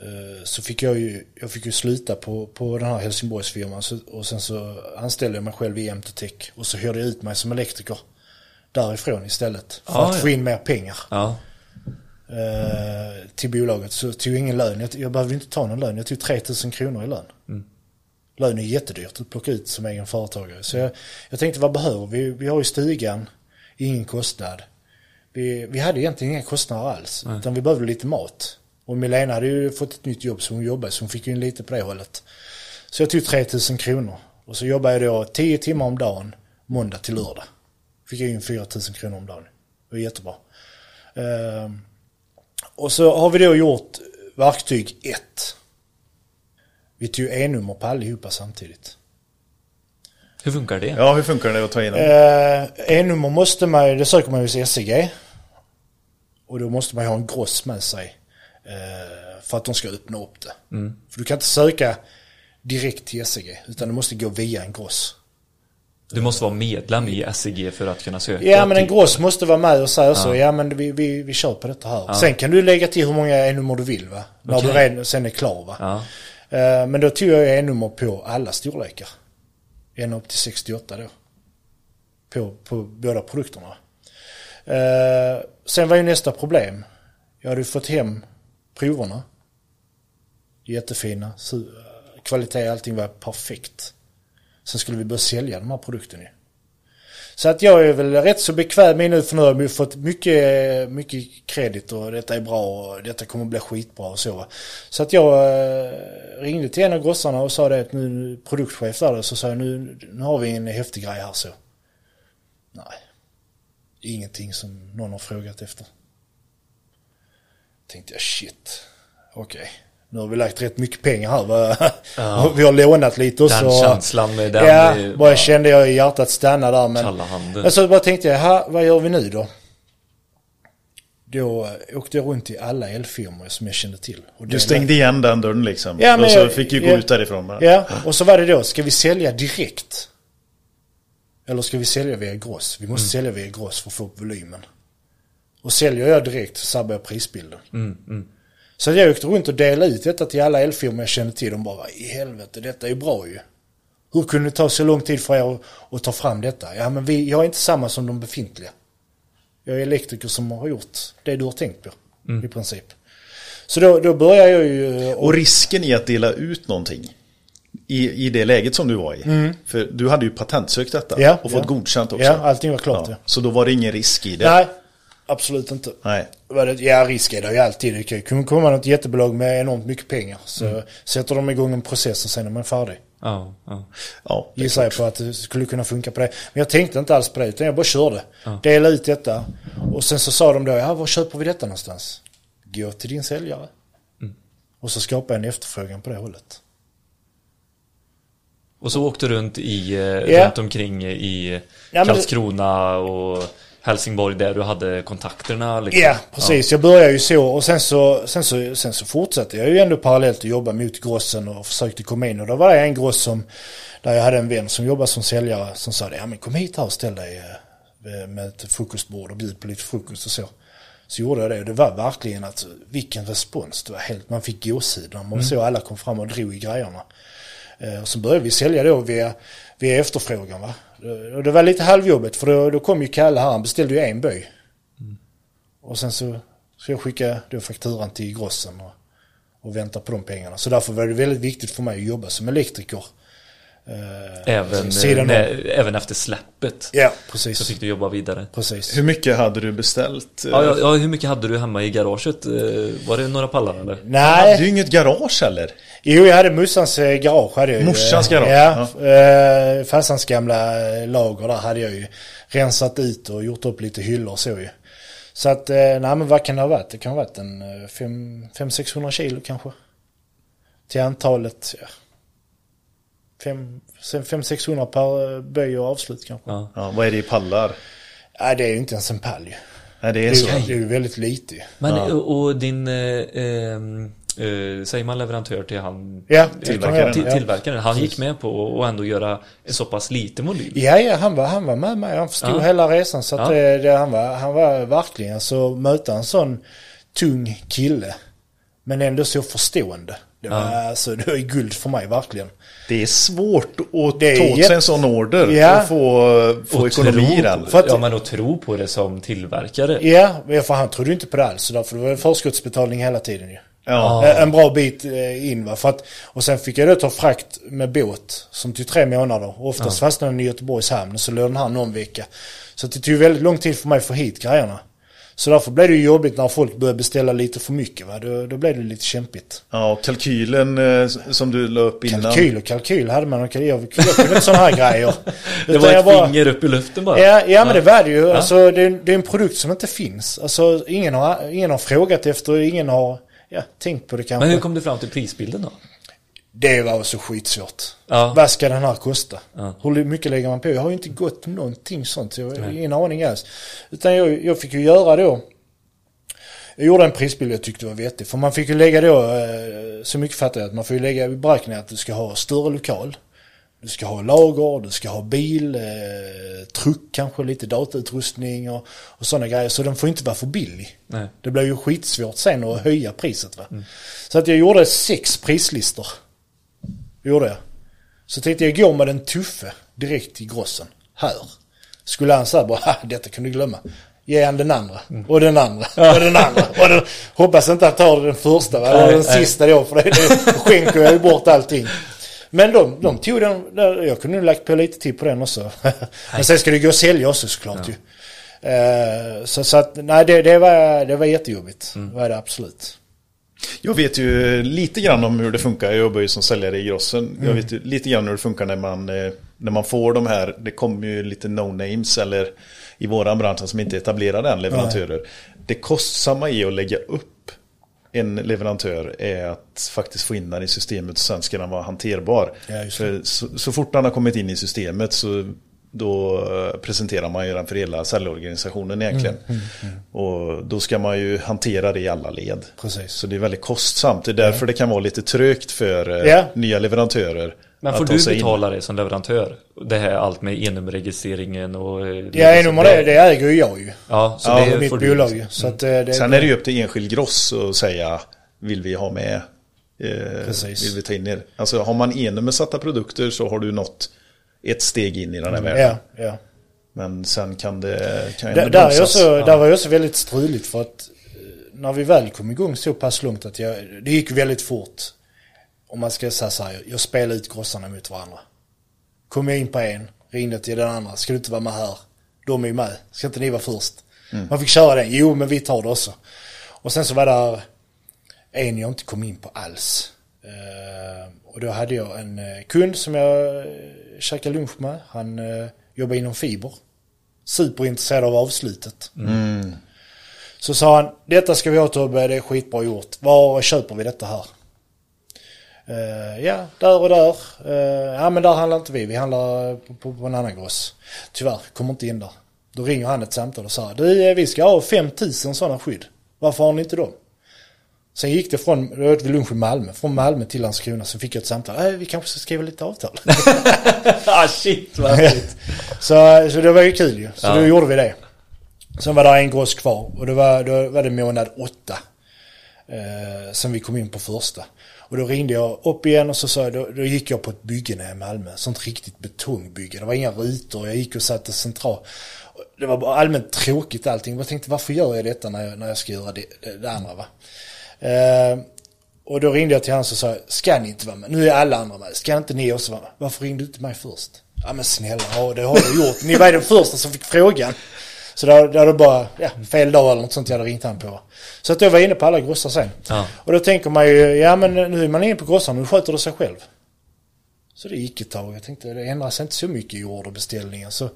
Eh, så fick jag ju, jag fick ju sluta på, på den här Helsingborgsfirman och sen så anställde jag mig själv i MTTech och så hyrde jag ut mig som elektriker därifrån istället. För Ah, att ja. få in mer pengar Ja. eh, till bolaget. Så jag tog ingen lön. Jag, jag behövde inte ta någon lön. Jag tog 3000 kronor i lön. Lön är jättedyrt att plocka ut som egen företagare. Så jag, jag tänkte vad behöver vi? Vi har ju stugan, ingen kostnad. Vi, vi hade egentligen inga kostnader alls. Utan vi behövde lite mat. Och Milena hade ju fått ett nytt jobb som hon jobbade så hon fick ju in lite på det hållet. Så jag tog 3000 kronor. Och så jobbade jag då 10 timmar om dagen, måndag till lördag. Fick jag in 4000 kronor om dagen. Det var jättebra. Ehm, och så har vi då gjort verktyg 1. Vi tog E-nummer på allihopa samtidigt. Hur funkar det? Ja, hur funkar det att ta in dem? Eh, E-nummer måste man, det söker man hos SEG. Och då måste man ju ha en gross med sig. Eh, för att de ska öppna upp det. För du kan inte söka direkt till SEG. Utan du måste gå via en gross. Du måste vara medlem i SEG för att kunna söka. Ja men en gross måste vara med och säga så. Ja men vi, vi, vi kör på detta här. Sen kan du lägga till hur många E-nummer du vill va. När du Okej. redan, sen är klar va. Ja. Eh, Men då tog jag E-nummer på alla storlekar. En upp till 68 då. På, på båda produkterna. Eh, Sen var ju nästa problem. Jag hade fått hem proverna. Jättefina. Kvalitet, allting var perfekt. Sen skulle vi börja sälja de här produkterna ju. Så att jag är väl rätt så bekväm med nu för nu har vi fått mycket, mycket kredit och detta är bra och detta kommer bli skitbra och så. va. Så att jag eh, ringde till en av gossarna och sa det att nu, produktchef där så sa jag nu, nu har vi en häftig grej här så. Nej. Ingenting som någon har frågat efter. Tänkte jag shit. Okej. Nu har vi lagt rätt mycket pengar här. (laughs) Och vi har lånat lite och Den så. känslan med den Ja, bara bara- kände jag i hjärtat stanna där. Men, Kalla handen. men så bara tänkte jag, "Ha, vad gör vi nu då? Då eh, åkte jag runt i alla elfirmor som jag kände till. Och Du stängde igen den dörren liksom. Ja, men och så fick du gå ja. ut därifrån bara. Ja, och så var det då, ska vi sälja direkt? Eller ska vi sälja via gross? Vi måste sälja via gross för att få upp volymen. Och säljer jag direkt så sabbar jag prisbilden. Så jag åkte runt och delade ut detta till alla elfirmor jag kände till. De bara, "Vad i helvete, detta är ju bra ju. Hur kunde det ta så lång tid för er att, att ta fram detta? Ja, men vi, jag är inte samma som de befintliga. Jag är elektriker som har gjort det du har tänkt på, i princip. Så då, då börjar jag ju... Och risken i att dela ut någonting i, i det läget som du var i. För du hade ju patentsökt detta Mm. Ja, och fått ja. godkänt också. Ja, allting var klart, ja. Så då var det ingen risk i det. Nej, absolut inte. Nej. Ja, risk är det ju alltid. Det kan ju komma något jättebolag med enormt mycket pengar. Så Mm. sätter de igång en process och sen är man färdig. Ja, ja. Ja, Gissar jag på att det skulle kunna funka på det. Men jag tänkte inte alls på det, utan jag bara körde. Delade ut detta. Och sen så sa de då, ja var köper vi detta någonstans? Gå till din säljare. Mm. Och så skapade jag en efterfrågan på det hållet. Och så åkte du runt i, eh, Ja. runt omkring i det- Karlskrona och Helsingborg där du hade kontakterna liksom. Ja, precis. Jag började ju så och sen så, sen, så, sen så fortsatte jag ju ändå parallellt att jobba mot grossen och försökte komma in. Och då var det en gross som, där jag hade en vän som jobbade som säljare som sa det, ja men kom hit här och ställ dig eh, med ett frukostbord och bjud på lite frukost och så. Så gjorde jag det och det var verkligen att vilken respons. Det var helt, man fick gåshud man såg alla kom fram och drog i grejerna. Eh, Och så började vi sälja då via, via efterfrågan. Va? Eh, Och det var lite halvjobbigt för då, då kom ju Kalle här, han beställde ju en böj. Och sen så, så jag skickade då fakturan till grossen och, och väntade på de pengarna. Så därför var det väldigt viktigt för mig att jobba som elektriker. Eh, Även, när, även efter släppet. Ja, Så precis. fick du jobba vidare. Precis. Hur mycket hade du beställt? Ja, ja, ja, hur mycket hade du hemma i garaget? Eh, Var det några pallar eller? Du hade Nej, ju inget garage heller. jo jag hade morsans eh, garage. Hade jag. Morsans garage, Ja, eh, farsans gamla lager där hade jag ju rensat ut och gjort upp lite hyllor och så ju. Så att, nej men vad kan det ha varit? Det kan ha varit en 500-600 kilo kanske. Till antalet, ja. 500-600 per eh, böj och avslut kanske. Ja. Ja, vad är det i pallar? Nej det är ju inte ens en pall ju. Nej, det är så. det är ju väldigt lite. Men och, och din, eh, ehm, eh, säger man leverantör till han Ja, Tillverkaren, till, ja. tillverkaren, han gick med på att ändå göra en så pass liten volym? Ja, ja, han var, han var med mig. Han förstod Ja. hela resan. Så att Ja. det, det, han, var, han var verkligen så möta en sån tung kille Men ändå så förstående. Det var, alltså, det var guld för mig verkligen. Det är svårt att Det är ta åt sig en sån order Ja. och få, få Och ekonomi i den. på- För att- Ja, men att tro på det som tillverkare. Ja, för han trodde inte på det alls. Så därför det var förskottsbetalning hela tiden ju. Ja. Eh, En bra bit eh, in va. För att, och sen fick jag då ta frakt med båt som tog tre månader. Oftast fastnade den i Göteborgs hamn så låg den här någon vecka. Så det tog väldigt lång tid för mig att få hit grejerna. Så därför blev det ju jobbigt när folk började beställa lite för mycket va. Då, då blev det lite kämpigt. Ja, och kalkylen eh, som du la upp innan. Kalkyl och kalkyl hade man. Jag, jag kunde inte sådana här (laughs) grejer. Det var ett bara- finger upp i luften bara. Ja, ja men det var det ju. Alltså, det, är- det är en produkt som inte finns. Alltså, ingen, har, ingen har frågat efter, ingen har ja, tänkt på det kanske. Men hur kom du fram till prisbilden då? Det var så skitsvårt. Ja. Vad ska den här kosta? Ja. Hur mycket lägger man på? Jag har ju inte gått någonting sånt. Jag har ingen aning alls. Utan jag, jag fick ju göra då. Jag gjorde en prisbild jag tyckte var vettig. För man fick ju lägga då, eh, så mycket fattar jag att man får ju lägga i beräkningen att du ska ha större lokal. Du ska ha lager, du ska ha bil, eh, truck kanske, lite datautrustning och, och sådana grejer. Så den får inte vara för billig. Nej. Det blir ju skitsvårt sen att höja priset va. Så att jag gjorde sex prislistor. Det gjorde jag. Så tänkte jag gå med den tuffe direkt till grossen. Här. Skulle han säga bara, "Ha, detta kan du glömma. Ge han den andra. Och den andra. Och den andra. Och den, hoppas inte han tar den första va? Eller den sista då. För det, det skänker jag ju bort allting. Men de, de tog den, jag kunde nog lagt på lite till på den också. (laughs) Men sen ska det gå att sälja också såklart ju. Eh, så, så att, nej det, det, var, det var jättejobbigt. Det var det absolut. Jag vet ju lite grann om hur det funkar. Jag jobbar ju som säljare i Grossen. Jag vet ju lite grann hur det funkar när man, eh, när man får de här. Det kommer ju lite no-names eller i våran bransch som inte är etablerade än leverantörer. Det kostsamma i att lägga upp en leverantör är att faktiskt få in den i systemet och sen ska den vara hanterbar. Ja, För så, så fort den har kommit in i systemet så då eh, presenterar man ju den för hela säljorganisationen egentligen. Och då ska man ju hantera det i alla led. Precis. Så det är väldigt kostsamt. Det är därför det kan vara lite trögt för Ja. nya leverantörer. Men att får ta du sig in. betala det som leverantör? Det här allt med e-nummerregistreringen och... eh, Ja, en nummer det, det äger ju jag ju. Ja, så Ja, det Det mitt bolag ju. Så att, eh, det, Sen är det ju upp till enskild gross att säga vill vi ha med eh, Precis. Vill vi ta in er? Alltså har man e-nummersatta produkter så har du nått ett steg in i den här världen. Ja, ja. Men sen kan det kan Där, där, också, där var jag också väldigt struligt för att eh, när vi väl kom igång så pass långt att jag, det gick väldigt fort. Om man ska säga så här, jag spelade ut grossarna mot varandra. Kom jag in på en, ringde till den andra, ska du inte vara med här? De är med, ska inte ni vara först? Man fick köra den, jo men vi tar det också. Och sen så var det en jag inte kom in på alls. Eh, och då hade jag en eh, kund som jag käkade lunch med. Han uh, jobbar inom fiber. Superintresserad av avslutet. Så sa han, detta ska vi ha Tobbe, det är skitbra gjort. Var köper vi detta här? Eh, ja, där och där. Eh, ja, men där handlar inte vi. Vi handlar på, på, på en annan gross. Tyvärr, kommer inte in där. Då ringer han ett samtal och säger, du, eh, vi ska ha 5000 sådana skydd. Varför har ni inte dem? Sen gick det från, då åt vi lunch i Malmö, från Malmö till Landskrona. Sen fick jag ett samtal, äh, vi kanske ska skriva lite avtal. (laughs) ah shit vad så, så det var ju kul ju. Så Ja. då gjorde vi det. Sen var det en gross kvar och det var, då var det månad åtta. Eh, sen vi kom in på första. Och då ringde jag upp igen och så sa jag, då, då gick jag på ett bygge nere i Malmö. Sånt riktigt betongbygge. Det var inga rutor. Jag gick och satte central. Det var allmänt tråkigt allting. Jag tänkte varför gör jag detta när jag, när jag ska göra det, det, det andra va. Eh, och då ringde jag till honom och sa, ska ni inte vara med? Nu är alla andra med. Ska inte ni också vara med? Varför ringde du inte mig först? Ja men snälla, ja, det har jag gjort. Ni var den första som fick frågan. Så då, då hade det bara, ja, fel dag eller något sånt jag hade ringt han på. Så att jag var inne på alla grossar sen. Ja. Och då tänker man ju, ja men nu är man inne på grossar, nu sköter det sig själv. Så det gick ett tag. Jag tänkte det ändras inte så mycket i orderbeställningen. Så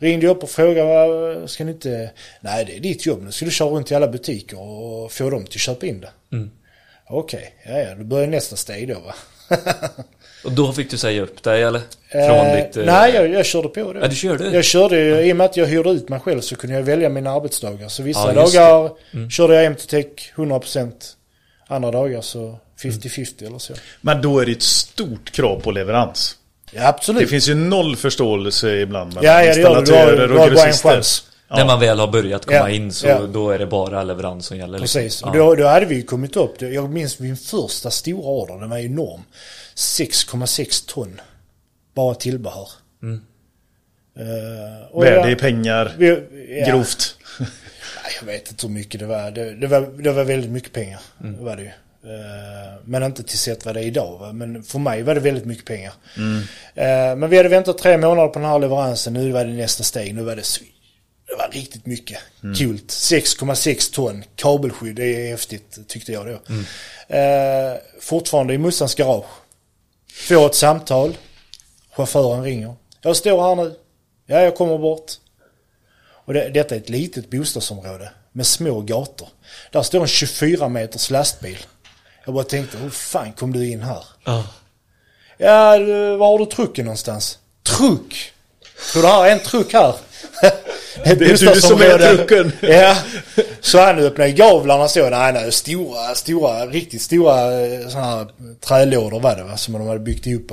ringde jag upp och frågade, "Vad- ska ni inte, nej det är ditt jobb, nu ska du köra runt i alla butiker och få dem till att köpa in det. Okej, ja, ja, då börjar nästa steg då va. (laughs) Och då fick du säga upp dig eller? Från Eh, ditt... eh, Nej, jag, jag körde på det. Ja, du körde? Jag körde, ju- i och med att jag hyrde ut mig själv så kunde jag välja mina arbetsdagar. Så vissa Ja, dagar Mm. körde jag MTTech 100%. Andra dagar så 50-50 eller så. Men då är det ett stort krav på leverans. Ja, absolut. Det finns ju noll förståelse ibland mellan ja, ja, det det. Installatörer och grossister. chans. När man väl har börjat komma Ja, in så ja. då är det bara leverans som gäller. liksom. Precis, Ja. och då, då hade vi ju kommit upp. Jag minns min första stora order, den var enorm. 6,6 ton. Bara tillbehör. Mm. Och Värde i pengar, vi, ja, grovt. (laughs) Nej, jag vet inte hur mycket det var. Det, det, var, det var väldigt mycket pengar. Mm. Det var det ju. Eh, men inte till sätt vad det är idag. Men för mig var det väldigt mycket pengar. Mm. Eh, men vi hade väntat tre månader på den här leveransen. Nu var det nästa steg. Nu var det så, Det var riktigt mycket. Mm. Kul. 6,6 ton kabelskydd. Det är häftigt tyckte jag då. Mm. Eh, fortfarande i Mussans garage. Får ett samtal. Chauffören ringer. Jag står här nu. Ja, jag kommer bort. Och det, detta är ett litet bostadsområde med små gator. Där står en 24 meters lastbil. Jag bara tänkte, hur fan kom du in här? Ja. Ja, var har du trucken någonstans? Truck? Tror du är en truck här? (laughs) Det är du som är trucken. (laughs) Ja. Så han öppnade gavlarna så. Nej, nej, stora, stora, riktigt stora eh, sådana här trälådor var det va, som de hade byggt ihop.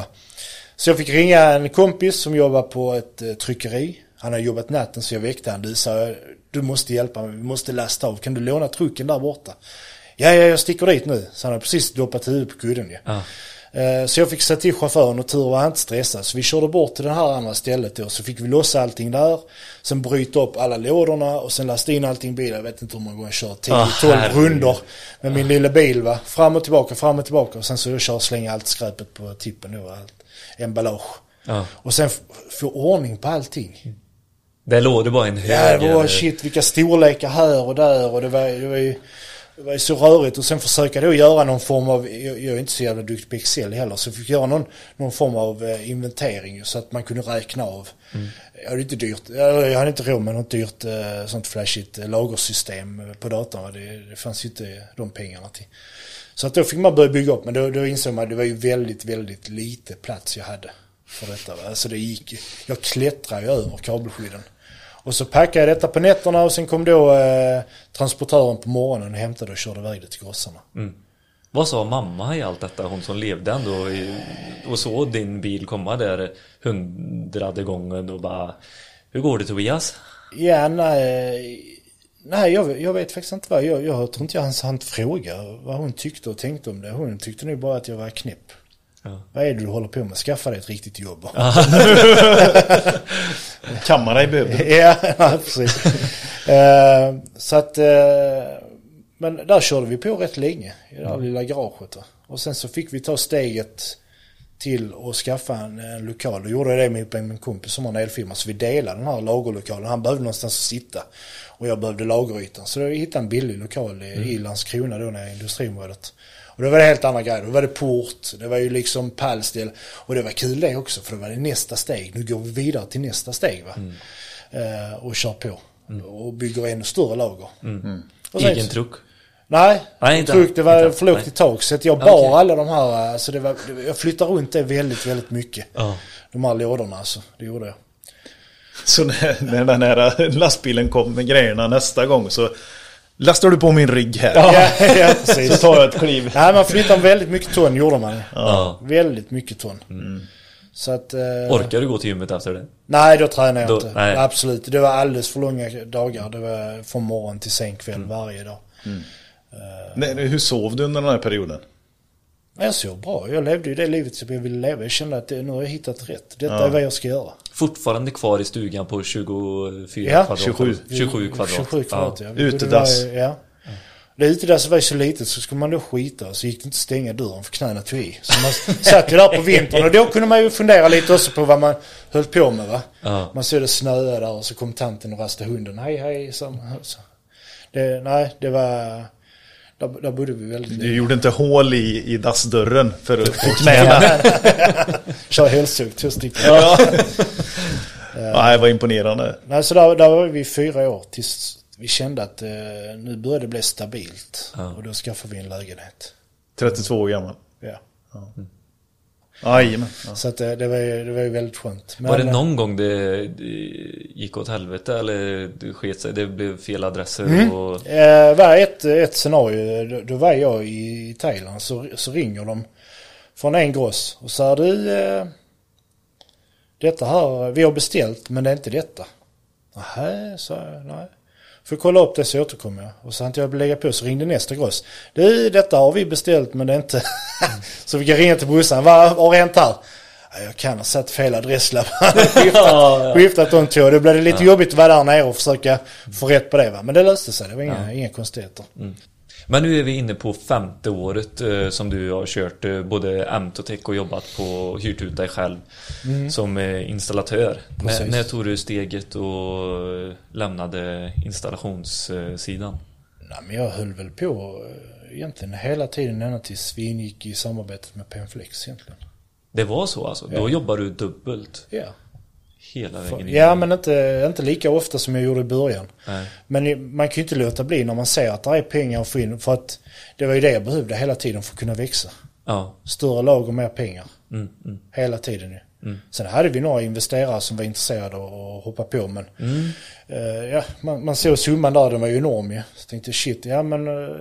Så jag fick ringa en kompis som jobbar på ett eh, tryckeri. Han har jobbat natten så jag väckte han. Du sa, du måste hjälpa mig, vi måste lasta av. Kan du låna trucken där borta? Ja, ja, jag sticker dit nu. Så han har precis doppat huvudet på kudden ju. Ja. Eh, Så jag fick säga till chauffören och tur var han inte stressad. Så vi körde bort till det här andra stället då. Så fick vi lossa allting där. Sen bryta upp alla lådorna och sen lasta in allting i bilen. Jag vet inte hur många gånger jag kört. 10-12 Ah, herregud. runder med min lilla bil va. Fram och tillbaka, fram och tillbaka. Och sen så jag kör och slänga allt skräpet på tippen då. Allt emballage. Ja. Och sen få ordning på allting. Där låg det bara en hög. Ja, det var shit vilka storlekar här och där och det var, det var ju det var ju så rörigt och sen försöka då göra någon form av, jag, är inte så jävla duktig på Excel heller, så jag fick göra någon, någon form av eh, inventering så att man kunde räkna av. Jag hade inte dyrt, jag hade inte råd med något dyrt eh, sånt flashigt eh, lagersystem på datorn. Det, det fanns ju inte de pengarna till. Så att då fick man börja bygga upp, men då, då insåg man att det var ju väldigt, väldigt lite plats jag hade för detta. va. Alltså det gick, jag klättrade ju över kabelskydden. Och så packade jag detta på nätterna och sen kom då eh, transportören på morgonen och hämtade och körde iväg det till gossarna. Vad sa mamma i allt detta? Hon som levde ändå i, och såg din bil komma där hundrade gången och bara Hur går det Tobias? Ja, nej, nej jag, jag vet faktiskt inte vad. Jag, jag tror inte jag ens hann fråga vad hon tyckte och tänkte om det. Hon tyckte nog bara att jag var knäpp. Ja. Vad är det du håller på med? Skaffa dig ett riktigt jobb. (laughs) Kammar dig behövde. ja, (laughs) ja, precis. Eh, så att, eh, men där körde vi på rätt länge i det här lilla garaget. va. Och sen så fick vi ta steget till att skaffa en, en lokal. Då gjorde jag det med min kompis som har en elfirma. Så vi delade den här lagerlokalen. Han behövde någonstans att sitta. Och jag behövde lagerytan. Så jag hittade en billig lokal i, i Landskrona då nere i industriområdet. Och då var det helt andra grejer. Då var det port, det var ju liksom pallställ. Och det var kul det också för då var det nästa steg. Nu går vi vidare till nästa steg va. Eh, och kör på. Och bygger ännu större lager. Sen- Egen truck? Nej, Nej, inte- truck, det var för lågt i tak. Så jag bar Okej. alla de här, alltså det var, det- jag flyttade runt det väldigt, väldigt mycket. Ja. De här lådorna alltså, det gjorde jag. Så när, när den här lastbilen kom med grejerna nästa gång så lastar du på min rygg här. Ja, ja (laughs) Så precis. tar jag ett kliv. Nej, man flyttade väldigt mycket ton gjorde man. Ja. Väldigt mycket ton. Så att... Eh, Orkar du gå till gymmet efter det? Nej, då tränade jag Då- inte. nej. Absolut. Det var alldeles för långa dagar. Det var från morgon till sen kväll varje dag. Nej, hur sov du under den här perioden? Men jag sov bra. Jag levde ju det livet som jag ville leva. Jag kände att det, nu har jag hittat rätt. Detta Ja. är vad jag ska göra. Fortfarande kvar i stugan på 24 Ja. kvadrat? 27. 27 kvadrat. 27 kvadrat, ja. Utedass. Det var, ja. Det utedasset var ju så litet så skulle man då skita så gick det inte att stänga dörren för knäna tog i. Så man (laughs) satt ju där på vintern och då kunde man ju fundera lite också på vad man höll på med va. Ja. Man såg det snöa där och så kom tanten och rastade hunden. Hej hej. Så, så. Det, nej, det var... Där, där bodde vi väldigt Du länge. gjorde inte hål i, i dassdörren för att få knäna. (laughs) (laughs) Kör hälsog, två stycken. Ja. ja, det var imponerande. Nej, så där, där var vi fyra år tills vi kände att eh, nu började det bli stabilt. Ja. Och då skaffade vi en lägenhet. 32 år gammal. Ja. Jajamän. Ja. Så att det, det, var, ju- det var ju väldigt skönt. Men, Var det eh, någon gång det, det gick åt helvete eller det sket sig? Det blev fel adresser Mm. och... Eh, var ett, ett scenario, då, var jag i Thailand så, så ringer de från en gross och säger du eh, detta här, vi har beställt men det är inte detta. Nej, sa jag. Nej. Får kolla upp det så återkommer jag. Och så hann jag lägga på så ringde nästa gross. Du, detta har vi beställt men det är inte... (laughs) så vi kan ringa till brorsan. Vad har hänt här? "Ja, Jag kan ha satt fel adresslapp. Skiftat, Ja, ja. skiftat de två. Det blev det lite jobbigt att vara där nere och försöka få rätt på det va. Men det löste sig. Det var inga, inga konstigheter. Men nu är vi inne på femte året eh, som du har kört eh, både Amtotech och jobbat på, hyrt ut dig själv som eh, installatör. När, när tog du steget och eh, lämnade installationssidan? Nej, men jag höll väl på eh, egentligen hela tiden ända tills vi ingick i samarbetet med Penflex egentligen. Det var så alltså? Då jobbar du dubbelt Ja. Hela vägen in? Ja, men inte, inte lika ofta som jag gjorde i början. Nej. Men man kan ju inte låta bli när man ser att det är pengar att få in. För att det var ju det jag behövde hela tiden för att kunna växa. Ja. Större lag och mer pengar. Mm, mm. Hela tiden ju. Sen hade vi några investerare som var intresserade och hoppa på men eh, ja, man, man såg summan där, den var ju enorm ju. Så tänkte shit, ja men eh,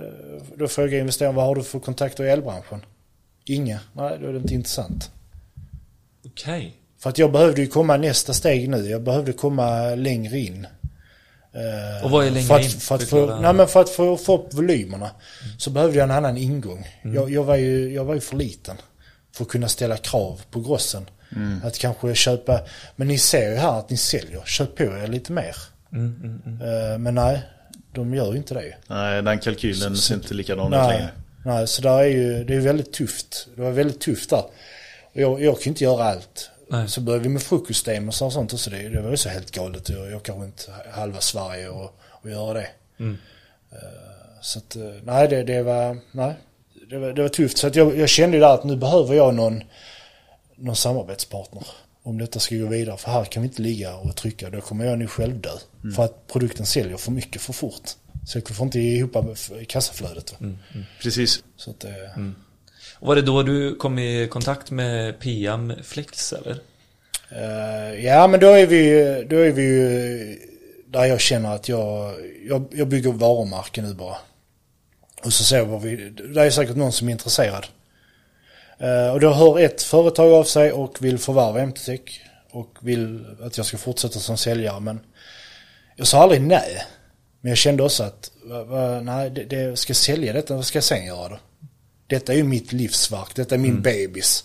då frågade jag investeraren vad har du för kontakter i elbranschen? Inga, nej då är det inte intressant. Okej. För att jag behövde ju komma nästa steg nu, jag behövde komma längre in. Eh, Och vad är längre för att, in? För att, få, nej, men för att få, få upp volymerna så behövde jag en annan ingång. Jag, jag, var ju, jag var ju för liten för att kunna ställa krav på grossen. Att kanske köpa, men ni ser ju här att ni säljer, köp på er lite mer. Eh, men nej, de gör ju inte det. Nej, den kalkylen ser inte likadan ut längre. nej, så där är ju, det är väldigt tufft. Det var väldigt tufft där. Jag, jag kan inte göra allt. Nej. Så började vi med frukostsystem och så- sånt och så det, det var ju så helt galet att åka runt halva Sverige och, och göra det. Eh, så att, eh, nej det, det var, nej. Det var, det var tufft. Så att jag, jag kände ju där att nu behöver jag någon, någon samarbetspartner. Om detta ska gå vidare. För här kan vi inte ligga och trycka. Då kommer jag nu själv dö. För att produkten säljer för mycket för fort. Så jag får inte ihop kassaflödet. Va? Precis. Så att, eh, och var det då du kom i kontakt med PM Flex eller? Uh, ja men då är vi då är vi ju där jag känner att jag, jag, jag bygger varumärken nu bara. Och så ser vi det är säkert någon som är intresserad. Uh, och då hör ett företag av sig och vill förvärva MTTech. Och vill att jag ska fortsätta som säljare men jag sa aldrig nej. Men jag kände också att, va, va, nej det, det ska jag sälja detta, vad ska jag sen göra då? Detta är ju mitt livsverk, detta är min bebis.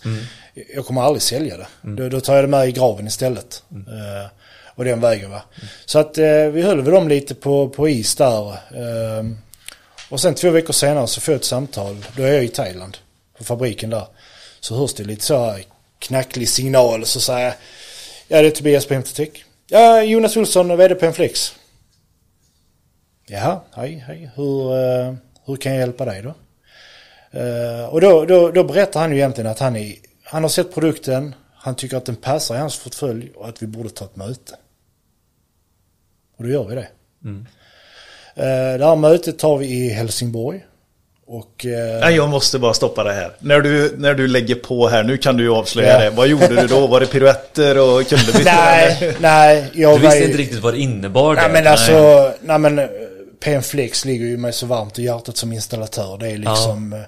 Jag kommer aldrig sälja det. Då, då tar jag det med i graven istället. Eh, och den vägen va. Så att eh, vi höll väl dem lite på, på is där. Eh, och sen två veckor senare så får jag ett samtal. Då är jag i Thailand. På fabriken där. Så hörs det lite så här knacklig signal. Så säger jag. Ja det är Tobias på MTTech. Ja Jonas Olsson, vd på Enflex. Jaha, hej hej. Hur, eh, hur kan jag hjälpa dig då? Eh, och då, då, då berättar han ju egentligen att han, är, han har sett produkten. Han tycker att den passar i hans portfölj och att vi borde ta ett möte. Och då gör vi det. Eh, det här mötet tar vi i Helsingborg. Och eh, Nej, jag måste bara stoppa det här. När du, när du lägger på här, nu kan du ju avslöja Ja. det. Vad gjorde du då? Var det piruetter och kullerbyttor? (laughs) nej, nej. Jag Du var visste ju- inte riktigt vad det innebar Nej det. men alltså, nej men eh, PMFlex ligger ju mig så varmt i hjärtat som installatör. Det är liksom, eh,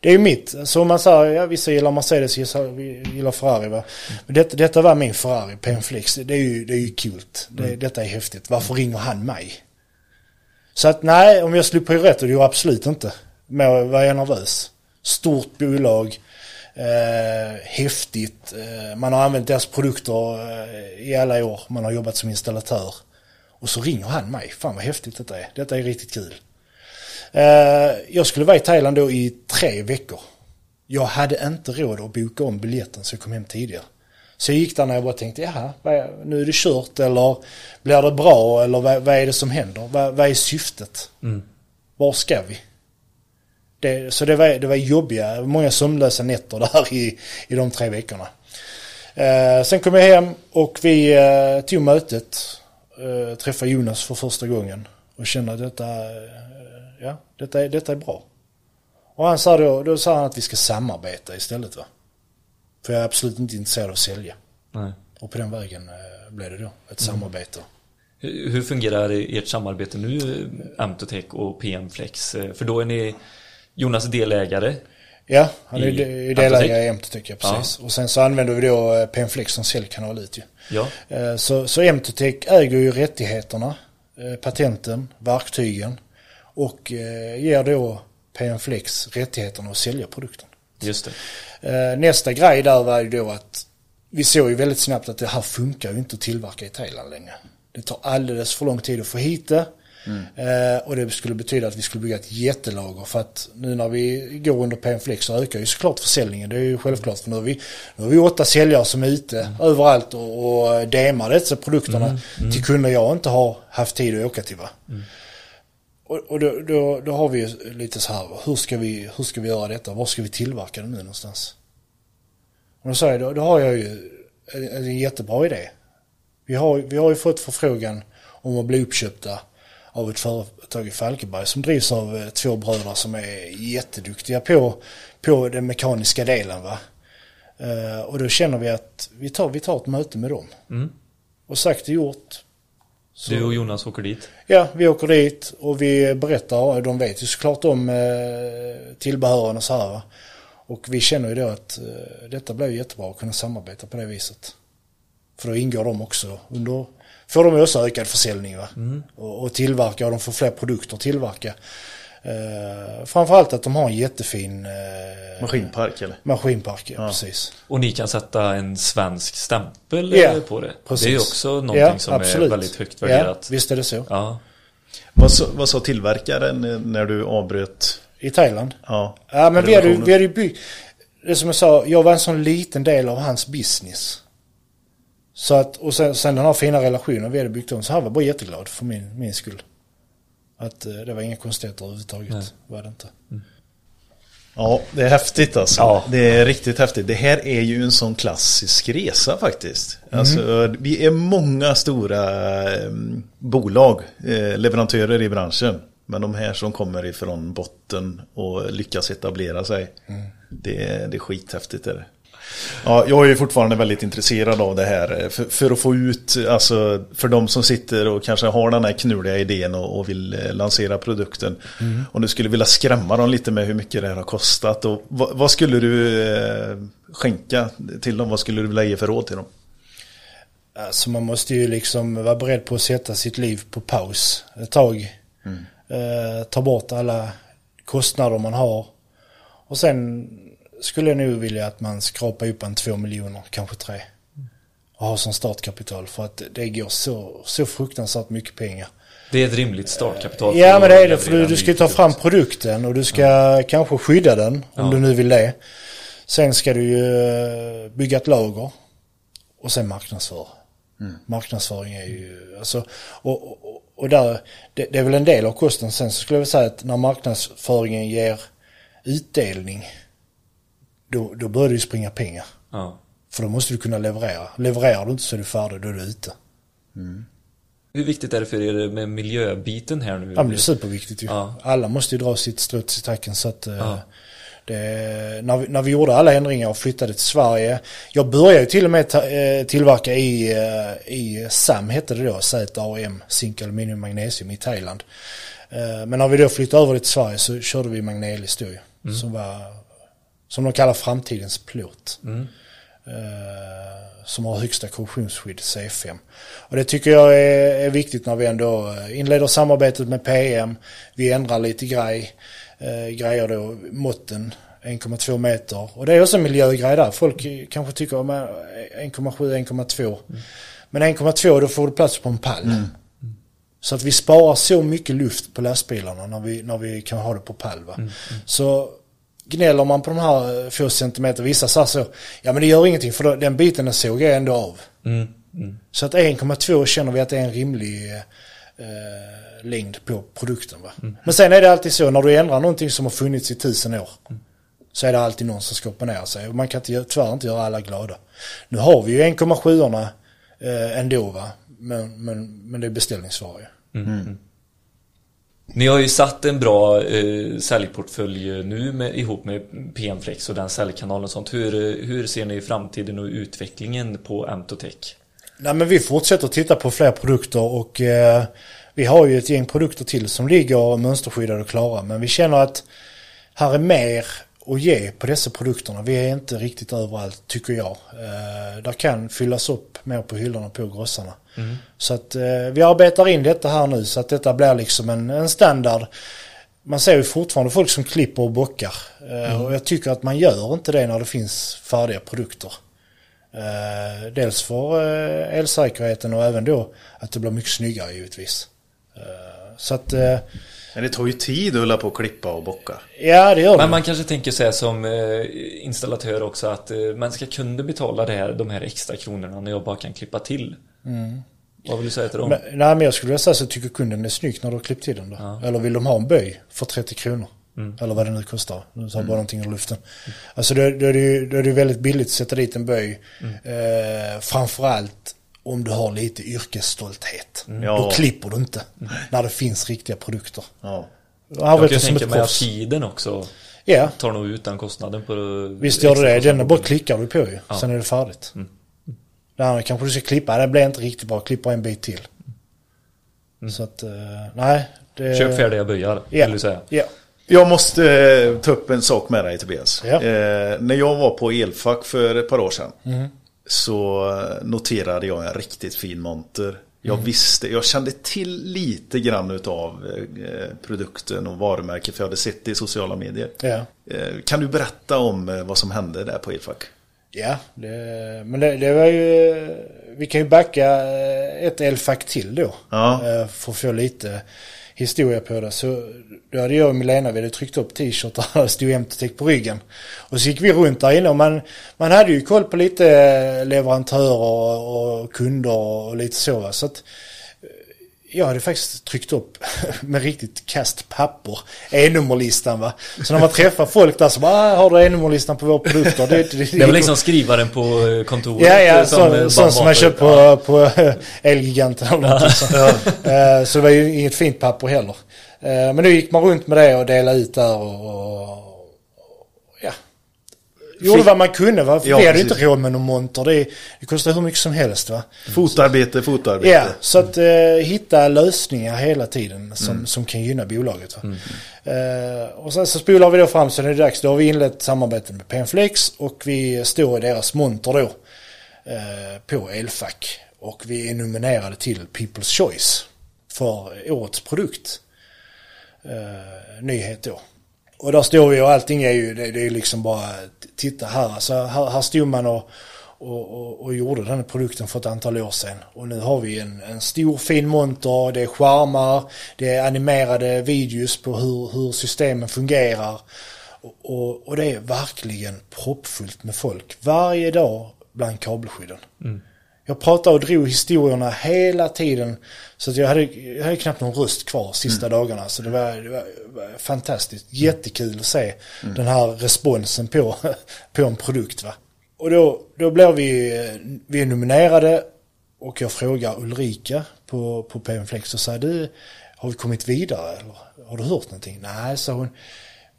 det är ju mitt. Så om man säger, ja vissa gillar Mercedes, vissa vi gillar Ferrari va. Men det, detta var min Ferrari, PMFlex. Det är ju, det är ju kul. Det, Detta är häftigt. Varför ringer han mig? Så att nej, om jag slog på rätt och det gjorde jag absolut inte. Men var jag nervös. Stort bolag. Eh, häftigt. Eh, man har använt deras produkter eh, i alla år. Man har jobbat som installatör. Och så ringer han mig. Fan vad häftigt detta är. Detta är riktigt kul. Eh, jag skulle vara i Thailand då i tre veckor. Jag hade inte råd att boka om biljetten så jag kom hem tidigare. Så jag gick där när jag bara tänkte, jaha, nu är det kört eller blir det bra eller vad, vad är det som händer? Vad, vad är syftet? Var ska vi? Det, så det var, det var jobbiga, många sömnlösa nätter (laughs) där i, i de tre veckorna. Eh, sen kom jag hem och vi eh, tog mötet. Eh, träffade Jonas för första gången. Och kände att detta, eh, ja, detta, är, detta är bra. Och han sa då, då sa han att vi ska samarbeta istället va. För jag är absolut inte intresserad av att sälja. Nej. Och på den vägen eh, blev det då ett samarbete. Hur hur fungerar ert samarbete nu, Amtotech och PM Flex? För då är ni Jonas delägare. Ja, han är delägare i Emtotech, ja, precis. Och sen så använder vi då PMFlex som säljkanal ut ju. Ja. Eh, Så, så Emtotech äger ju rättigheterna, eh, patenten, verktygen och eh, ger då PMFlex rättigheterna att sälja produkten. Just det. Nästa grej där var ju då att vi såg ju väldigt snabbt att det här funkar ju inte att tillverka i Thailand längre. Det tar alldeles för lång tid att få hit det. Eh, och det skulle betyda att vi skulle bygga ett jättelager för att nu när vi går under PMFlex så ökar ju såklart försäljningen. Det är ju självklart för nu har vi, nu har vi åtta säljare som är ute överallt och, och demar dessa produkterna till kunder jag inte har haft tid att åka till. Va? Och, och då, då, då har vi ju lite så här, hur ska, vi, hur ska vi göra detta? Var ska vi tillverka det nu någonstans? Och då säger jag, då, då har jag ju en, en jättebra idé. Vi har, vi har ju fått förfrågan om att bli uppköpta av ett företag i Falkenberg som drivs av eh, två bröder som är jätteduktiga på, på den mekaniska delen. Va? Eh, och då känner vi att vi tar, vi tar ett möte med dem. Mm. Och sagt och gjort. Så- Du och Jonas åker dit. Ja, vi åker dit och vi berättar. De vet ju såklart om eh, tillbehören och så här. va. Och vi känner ju då att detta blir jättebra att kunna samarbeta på det viset. För då ingår de också under, får de också ökad försäljning va. Och, och tillverka och de får fler produkter att tillverka. Eh, framförallt att de har en jättefin eh, Maskinpark eller? maskinpark. Ja, precis. Och ni kan sätta en svensk stämpel Ja, eh, på det. precis. Det är ju också någonting Ja, som absolut. är väldigt högt värderat. Ja, visst är det så. Ja. Vad sa, vad sa tillverkaren eh, när du avbröt? I Thailand. Ja, Ja men vi hade, vi hade ju byggt, det som jag sa, jag var en sån liten del av hans business. Så att, och sen, sen den här fina relationen vi hade byggt om, så han var bara jätteglad för min, min skull. Att eh, det var inga konstigheter överhuvudtaget, Nej. var det inte. Ja, det är häftigt alltså. Ja. Det är riktigt häftigt. Det här är ju en sån klassisk resa faktiskt. Alltså, vi är många stora eh, bolag, eh, leverantörer i branschen. Men de här som kommer ifrån botten och lyckas etablera sig. Det, är- det är skithäftigt. Är det. Ja, jag är fortfarande väldigt intresserad av det här. eh, För, för att få ut, alltså för de som sitter och kanske har den här knuliga idén och, och vill eh, lansera produkten. Om du skulle vilja skrämma dem lite med hur mycket det här har kostat. Och vad, vad skulle du eh, skänka till dem? Vad skulle du vilja ge för råd till dem? Alltså man måste ju liksom vara beredd på att sätta sitt liv på paus ett tag. Eh, ta bort alla kostnader man har. Och sen skulle jag nog vilja att man skrapar upp en två miljoner, kanske tre. Och har som startkapital för att det går så, så fruktansvärt mycket pengar. Det är ett rimligt startkapital. Ja men det är det för du, du ska ta fram produkt. produkten och du ska kanske skydda den om Ja. du nu vill det. Sen ska du ju eh, bygga ett lager och sen marknadsföra. Marknadsföring är ju, alltså, och, och, och där, det, det är väl en del av kosten. Sen så skulle jag vilja säga att när marknadsföringen ger utdelning, då, då börjar det ju springa pengar. Ja. För då måste du kunna leverera. Levererar du inte så är du färdig, då är du ute. Hur viktigt är det för er med miljöbiten här nu? Ja, men det är superviktigt ju. Ja. Alla måste ju dra sitt strå till stacken så att eh, Ja. det, när, vi, när vi gjorde alla ändringar och flyttade till Sverige. Jag började ju till och med ta, eh, tillverka i, eh, i SAM hette det då, ZAM, zink, aluminium, magnesium i Thailand. Men när vi då flyttade över till Sverige så körde vi Magnelis då ju. Mm. Som var, som de kallar framtidens plåt. Eh, som har högsta korrosionsskydd, C5. Och det tycker jag är, är viktigt när vi ändå eh, inleder samarbetet med PM. Vi ändrar lite grej, eh, grejer då, måtten 1,2 meter. Och det är också en miljögrej där. Folk kanske tycker om 1,7, 1,2. Men 1,2 då får du plats på en pall. Så att vi sparar så mycket luft på lastbilarna när vi, när vi kan ha det på pall. Va? Så gnäller man på de här eh, få centimeter, vissa säger så, ja men det gör ingenting för då, den biten den såg jag ändå av. Mm. Mm. Så att 1,2 känner vi att det är en rimlig eh, längd på produkten. Va? Men sen är det alltid så, när du ändrar någonting som har funnits i tusen år, så är det alltid någon som ska opponera sig. Och man kan inte, tyvärr inte göra alla glada. Nu har vi ju 1,7orna eh, ändå va, men, men, men det är beställningsvara ju. Ni har ju satt en bra eh, säljportfölj nu med, ihop med PM-flex och den säljkanalen och sånt. Hur, eh, hur ser ni framtiden och utvecklingen på Amtotech? Nej men vi fortsätter titta på fler produkter och eh, vi har ju ett gäng produkter till som ligger mönsterskyddade och klara. Men vi känner att här är mer att ge på dessa produkterna. Vi är inte riktigt överallt tycker jag. Eh, där kan fyllas upp mer på hyllorna på grossarna. Så att eh, vi arbetar in detta här nu så att detta blir liksom en, en standard. Man ser ju fortfarande folk som klipper och bockar. Eh, Och jag tycker att man gör inte det när det finns färdiga produkter. Eh, dels för eh, elsäkerheten och även då att det blir mycket snyggare givetvis. Eh, så att, eh, Men det tar ju tid att hålla på och klippa och bocka. ja det gör det. Men man kanske tänker sig som eh, installatör också att eh, man ska kunden betala det här, de här extra kronorna när jag bara kan klippa till? Vad vill du säga till dem? Men, nej men jag skulle vilja säga så tycker kunden det är snyggt när du har klippt till den då. Eller vill de ha en böj för 30 kronor? Eller vad det nu kostar. Nu sa jag bara någonting ur luften. Alltså då, då, är det ju, då är det ju väldigt billigt att sätta dit en böj. Eh, framförallt om du har lite yrkesstolthet. Då Ja. klipper du inte. När det finns riktiga produkter. Ja. Jag kan tänka mig att tiden också Ja, tar nog ut den kostnaden på visst gör det det. Den bara klickar du på ju. Sen är det färdigt. Det andra kanske du ska klippa. Det blir inte riktigt bra. Klippa en bit till. Så att, eh, nej. Det, Köp färdiga böjar, Ja. vill du säga. Ja. Jag måste eh, ta upp en sak med dig Tobias. Ja. Eh, när jag var på Elfack för ett par år sedan. Mhm. Så noterade jag en riktigt fin monter. Jag Mm. visste, jag kände till lite grann utav eh, produkten och varumärket för jag hade sett det i sociala medier. Ja. Eh, kan du berätta om eh, vad som hände där på Elfack? Ja, det, men det, det var ju... Vi kan ju backa ett elfack till då. Ja. För att få lite historia på det. Så då hade jag och Milena, vi hade tryckt upp t-shirtar och stod Emtotech på ryggen. Och så gick vi runt där inne och man, man hade ju koll på lite leverantörer och, och kunder och lite så. va. Så att eh, jag hade faktiskt tryckt upp (laughs) med riktigt kast papper E-nummerlistan va. Så när man träffar folk där bara, ah, har du E-nummerlistan på våra produkter? Det, det, Det var liksom skrivaren på eh, kontoret. Ja, ja, eh, som, eh, sån bara som man köper på, på Elgiganten eller någonting sånt. Eh, Så det var ju inget fint papper heller. Eh, Men då gick man runt med det och delade ut där och, ja. Gjorde vad man kunde va? För Ja, vi hade precis. inte råd med någon monter. Det, det kostar hur mycket som helst va. Fotarbete, fotarbete. Ja, så att eh, hitta lösningar hela tiden som, som kan gynna bolaget. Va? Eh, och sen så spolar vi då fram så det är dags. Då har vi inlett samarbete med Penflex och vi står i deras monter då eh, på Elfack. Och vi är nominerade till People's Choice för årets produkt. Eh, nyhet då. Och där står vi och allting är ju, det, det är liksom bara, titta här, alltså här, här stod man och, och, och, och gjorde den här produkten för ett antal år sedan. Och nu har vi en, en stor fin monter, det är skärmar, det är animerade videos på hur, hur systemen fungerar. Och, och, och det är verkligen proppfullt med folk varje dag bland kabelskydden. Mm. Jag pratade och drog historierna hela tiden. Så att jag, hade, jag hade knappt någon röst kvar sista dagarna. Så det var, det var, fantastiskt. Jättekul att se den här responsen på, (laughs) på en produkt. Va? Och då, då blir vi, vi nominerade och jag frågar Ulrika på, på PM Flex och säger du, har vi kommit vidare eller har du hört någonting? Nej, sa hon.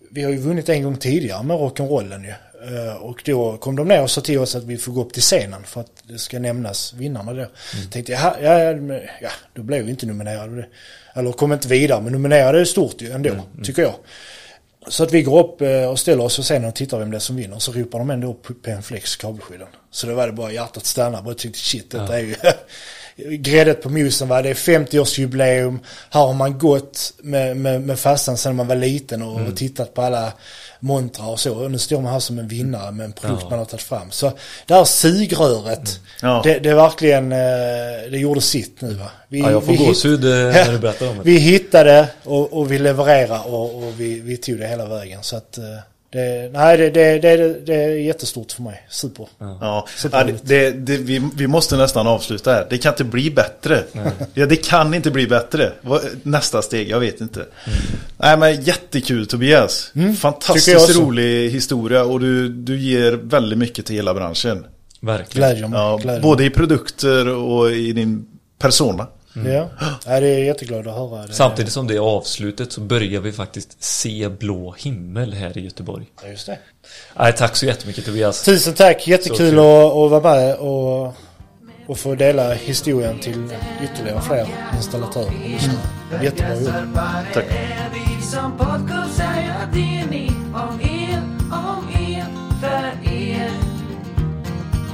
Vi har ju vunnit en gång tidigare med rock'n'rollen ju. Eh, Och då kom de ner och sa till oss att vi får gå upp till scenen för att det ska nämnas vinnarna då. Tänkte jag, ja, ja, ja, då blev vi inte nominerade. Eller kom inte vidare, men nominerade är stort ju ändå, tycker jag. Så att vi går upp eh, och ställer oss och sen och tittar vem det är som vinner. Så ropar de ändå upp på en flex kabelskydden. Så då var det bara hjärtat stannar. Bara tyckte shit, detta är ju (laughs) gräddet på mosen. Va? Det är 50-årsjubileum. Här har man gått med, med, med fastan sedan man var liten och, och tittat på alla montrar och så. Och nu står man här som en vinnare med en produkt Ja. man har tagit fram. Så det här sugröret, Ja. det, det är verkligen, eh, det gjorde sitt nu va. Vi, Ja, jag får gåshud eh, när du (laughs) berättar om det. vi hittade och, och vi levererade och, och vi, vi tog det hela vägen. Så att, eh, det, nej, det, det, det, det är jättestort för mig. Super. Ja, ja, det, det, det, vi, vi måste nästan avsluta här. Det kan inte bli bättre. Ja, det kan inte bli bättre. Nästa steg, jag vet inte. Nej men jättekul Tobias. Jag Fantastiskt rolig historia och du, du ger väldigt mycket till hela branschen. Verkligen. Glädjer mig. Ja, glädjer både i produkter och i din persona. Mm. Ja, ja det är jätteglad att höra. Det. Samtidigt som det är avslutet så börjar vi faktiskt se blå himmel här i Göteborg. Ja, just det. Nej, tack så jättemycket Tobias. Tusen tack, jättekul att, att vara med och, och få dela historien till ytterligare fler installatörer. Mm. Jättebra jobb. Tack.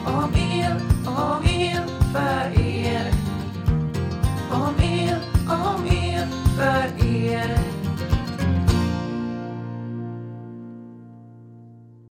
Om er, om er, för er om er, om er, för er.